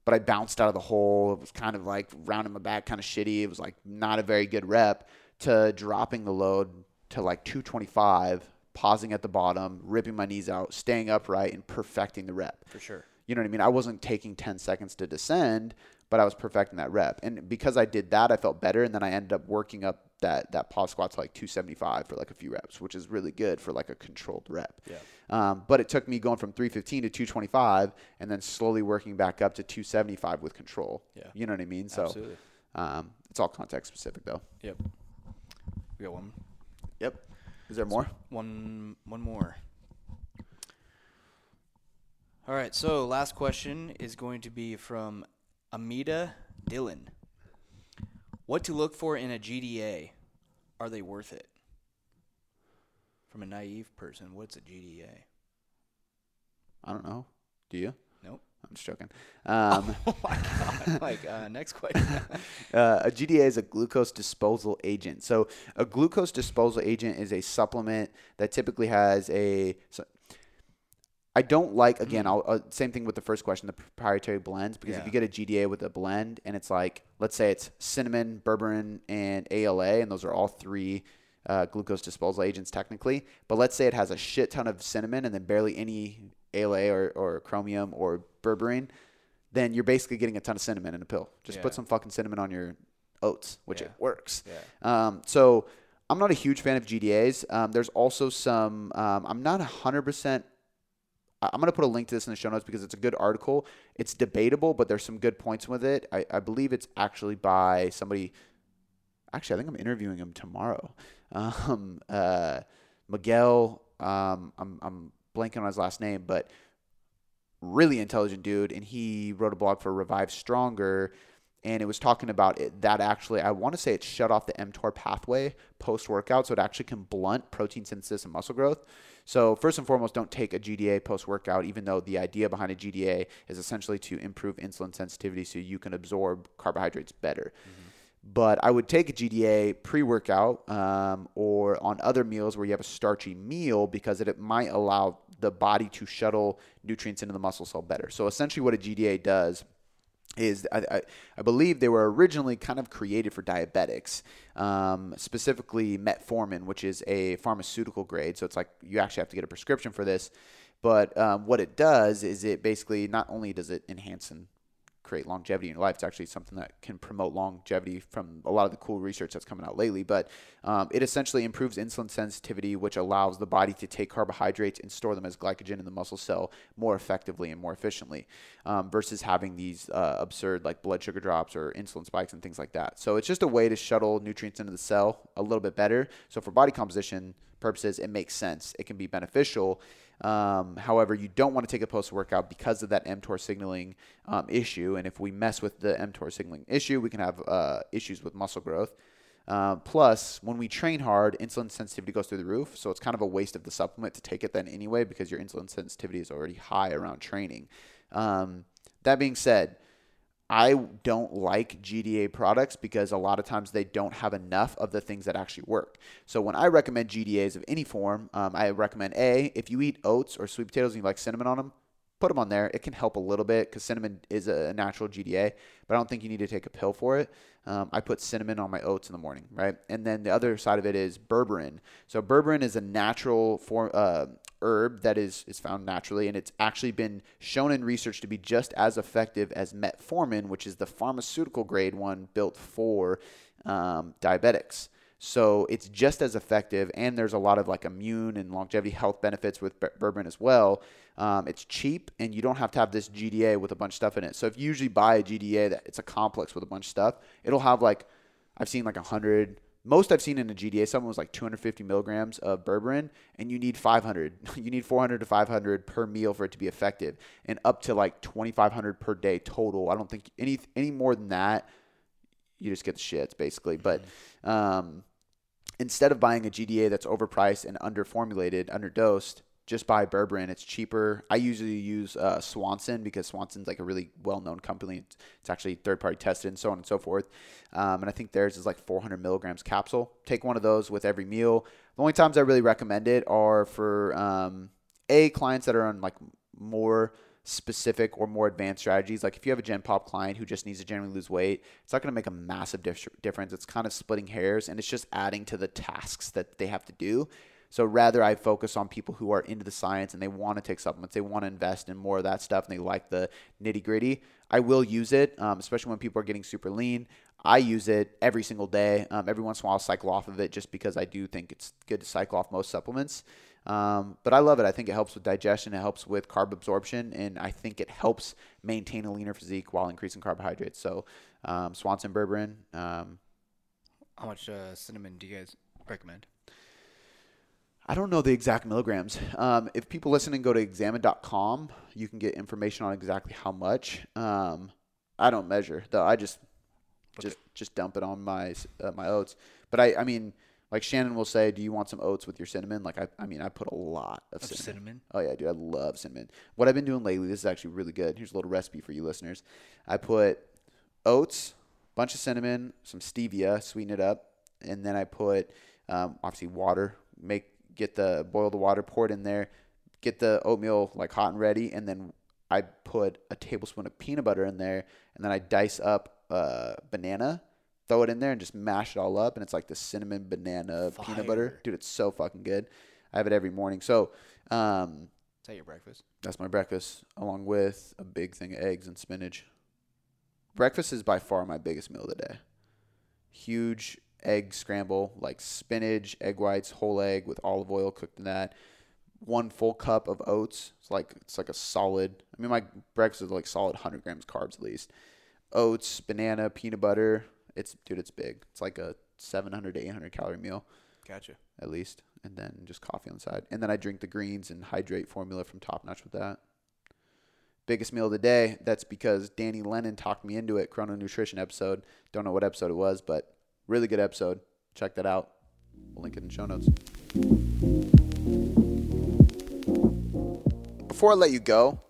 But I bounced out of the hole. It was kind of like rounding my back, kind of shitty. It was like not a very good rep to dropping the load to like 225 pausing at the bottom, ripping my knees out, staying upright, and perfecting the rep. For sure. You know what I mean? I wasn't taking 10 seconds to descend, but I was perfecting that rep. And because I did that, I felt better. And then I ended up working up that, that pause squat to like 275 for like a few reps, which is really good for like a controlled rep. Yeah. Um, but it took me going from 315 to 225 and then slowly working back up to 275 with control. Yeah. You know what I mean? So Absolutely. um, it's all context specific though. Yep. We got one. Yep. Is there more? One one more. All right, so last question is going to be from Amita Dillon. What to look for in a GDA? Are they worth it? From a naive person, what's a GDA? I don't know. Do you? Nope. I'm just joking. Um, [laughs] Oh my god! [laughs] like uh, next question. [laughs] uh, a GDA is a glucose disposal agent. So a glucose disposal agent is a supplement that typically has a. I don't like again. I'll uh, same thing with the first question, the proprietary blends, because if you get a GDA with a blend and it's like, let's say it's cinnamon, berberine, and ALA, and those are all three uh, glucose disposal agents technically. But let's say it has a shit ton of cinnamon and then barely any ALA or, or chromium or berberine, then you're basically getting a ton of cinnamon in a pill. Just put some fucking cinnamon on your oats, which it works. yeah. Um, so I'm not a huge fan of GDAs. Um, there's also some. Um, I'm not hundred percent. I'm gonna put a link to this in the show notes because it's a good article. It's debatable, but there's some good points with it. I, I believe it's actually by somebody. Actually, I think I'm interviewing him tomorrow. [laughs] Um, uh, Miguel. Um, I'm I'm blanking on his last name, but really intelligent dude, and he wrote a blog for Revive Stronger, and it was talking about it, that actually I want to say it shut off the mTOR pathway post workout, so it actually can blunt protein synthesis and muscle growth. So first and foremost, don't take a GDA post workout, even though the idea behind a GDA is essentially to improve insulin sensitivity so you can absorb carbohydrates better. But I would take a GDA pre workout um, or on other meals where you have a starchy meal because it, it might allow the body to shuttle nutrients into the muscle cell better. So essentially, what a GDA does is I, I, I believe they were originally kind of created for diabetics, um, specifically metformin, which is a pharmaceutical grade. So it's like you actually have to get a prescription for this. But um, what it does is it basically not only does it enhance and create longevity in your life. It's actually something that can promote longevity from a lot of the cool research that's coming out lately. But um, it essentially improves insulin sensitivity, which allows the body to take carbohydrates and store them as glycogen in the muscle cell more effectively and more efficiently um, versus having these uh, absurd like blood sugar drops or insulin spikes and things like that. So it's just a way to shuttle nutrients into the cell a little bit better. So for body composition purposes, it makes sense. It can be beneficial. Um, however, you don't want to take a post workout because of that mTOR signaling um, issue. And if we mess with the mTOR signaling issue, we can have uh, issues with muscle growth. Uh, plus, when we train hard, insulin sensitivity goes through the roof. So it's kind of a waste of the supplement to take it then anyway because your insulin sensitivity is already high around training. Um, that being said, I don't like GDA products because a lot of times they don't have enough of the things that actually work. So when I recommend GDAs of any form, um, I recommend A, if you eat oats or sweet potatoes and you like cinnamon on them, put them on there. It can help a little bit because cinnamon is a natural GDA, but I don't think you need to take a pill for it. Um, I put cinnamon on my oats in the morning, right? And then the other side of it is berberine. So berberine is a natural form uh, herb that is is found naturally, and it's actually been shown in research to be just as effective as metformin, which is the pharmaceutical grade one built for um, diabetics. So it's just as effective, and there's a lot of like immune and longevity health benefits with berberine as well. Um, it's cheap, and you don't have to have this GDA with a bunch of stuff in it. So if you usually buy a GDA that it's a complex with a bunch of stuff, it'll have like I've seen like a hundred. Most I've seen in a GDA, someone was like 250 milligrams of berberine, and you need 500. [laughs] You need 400 to 500 per meal for it to be effective, and up to like 2,500 per day total. I don't think any any more than that, you just get the shits basically. But um, instead of buying a GDA that's overpriced and underformulated, underdosed, just buy berberine. It's cheaper. I usually use uh, Swanson because Swanson's like a really well-known company. It's, actually third-party tested and so on and so forth. Um, and I think theirs is like 400 milligrams capsule. Take one of those with every meal. The only times I really recommend it are for um, a clients that are on like more specific or more advanced strategies. Like if you have a Gen Pop client who just needs to generally lose weight, it's not going to make a massive dif- difference. It's kind of splitting hairs and it's just adding to the tasks that they have to do. So rather, I focus on people who are into the science and they want to take supplements, they want to invest in more of that stuff, and they like the nitty gritty. I will use it, um, especially when people are getting super lean. I use it every single day. Um, every once in a while, I'll cycle off of it just because I do think it's good to cycle off most supplements. Um, but I love it. I think it helps with digestion, it helps with carb absorption, and I think it helps maintain a leaner physique while increasing carbohydrates. So, um, Swanson berberine. Um, How much uh, cinnamon do you guys recommend? I don't know the exact milligrams. Um, if people listening go to examine.com, you can get information on exactly how much. Um, I don't measure though. I just just just dump it on my uh, my oats. But I I mean like Shannon will say, "Do you want some oats with your cinnamon?" Like I I mean I put a lot of, Of cinnamon. cinnamon? Oh yeah, dude, I love cinnamon. What I've been doing lately, this is actually really good. Here's a little recipe for you listeners. I put oats, bunch of cinnamon, some stevia, sweeten it up, and then I put um, obviously water. Make get the boil the water, pour it in there, get the oatmeal like hot and ready, and then I put a tablespoon of peanut butter in there, and then I dice up a banana, throw it in there, and just mash it all up, and it's like the cinnamon banana peanut butter, dude. It's so fucking good. I have it every morning. So. Um, Is that your breakfast? that's my breakfast, along with a big thing of eggs and spinach. Breakfast is by far my biggest meal of the day. Huge egg scramble, like spinach, egg whites, whole egg with olive oil cooked in that. One full cup of oats. It's like it's like a solid. I mean, my breakfast is like solid 100 grams carbs at least. Oats, banana, peanut butter. It's dude, it's big. It's like a 700 to 800 calorie meal Gotcha. at least, and then just coffee on the side. And then I drink the greens and hydrate formula from Top Notch with that. Biggest meal of the day. That's because Danny Lennon talked me into it. Chrono Nutrition episode. Don't know what episode it was, but really good episode. Check that out. We'll link it in the show notes. Before I let you go,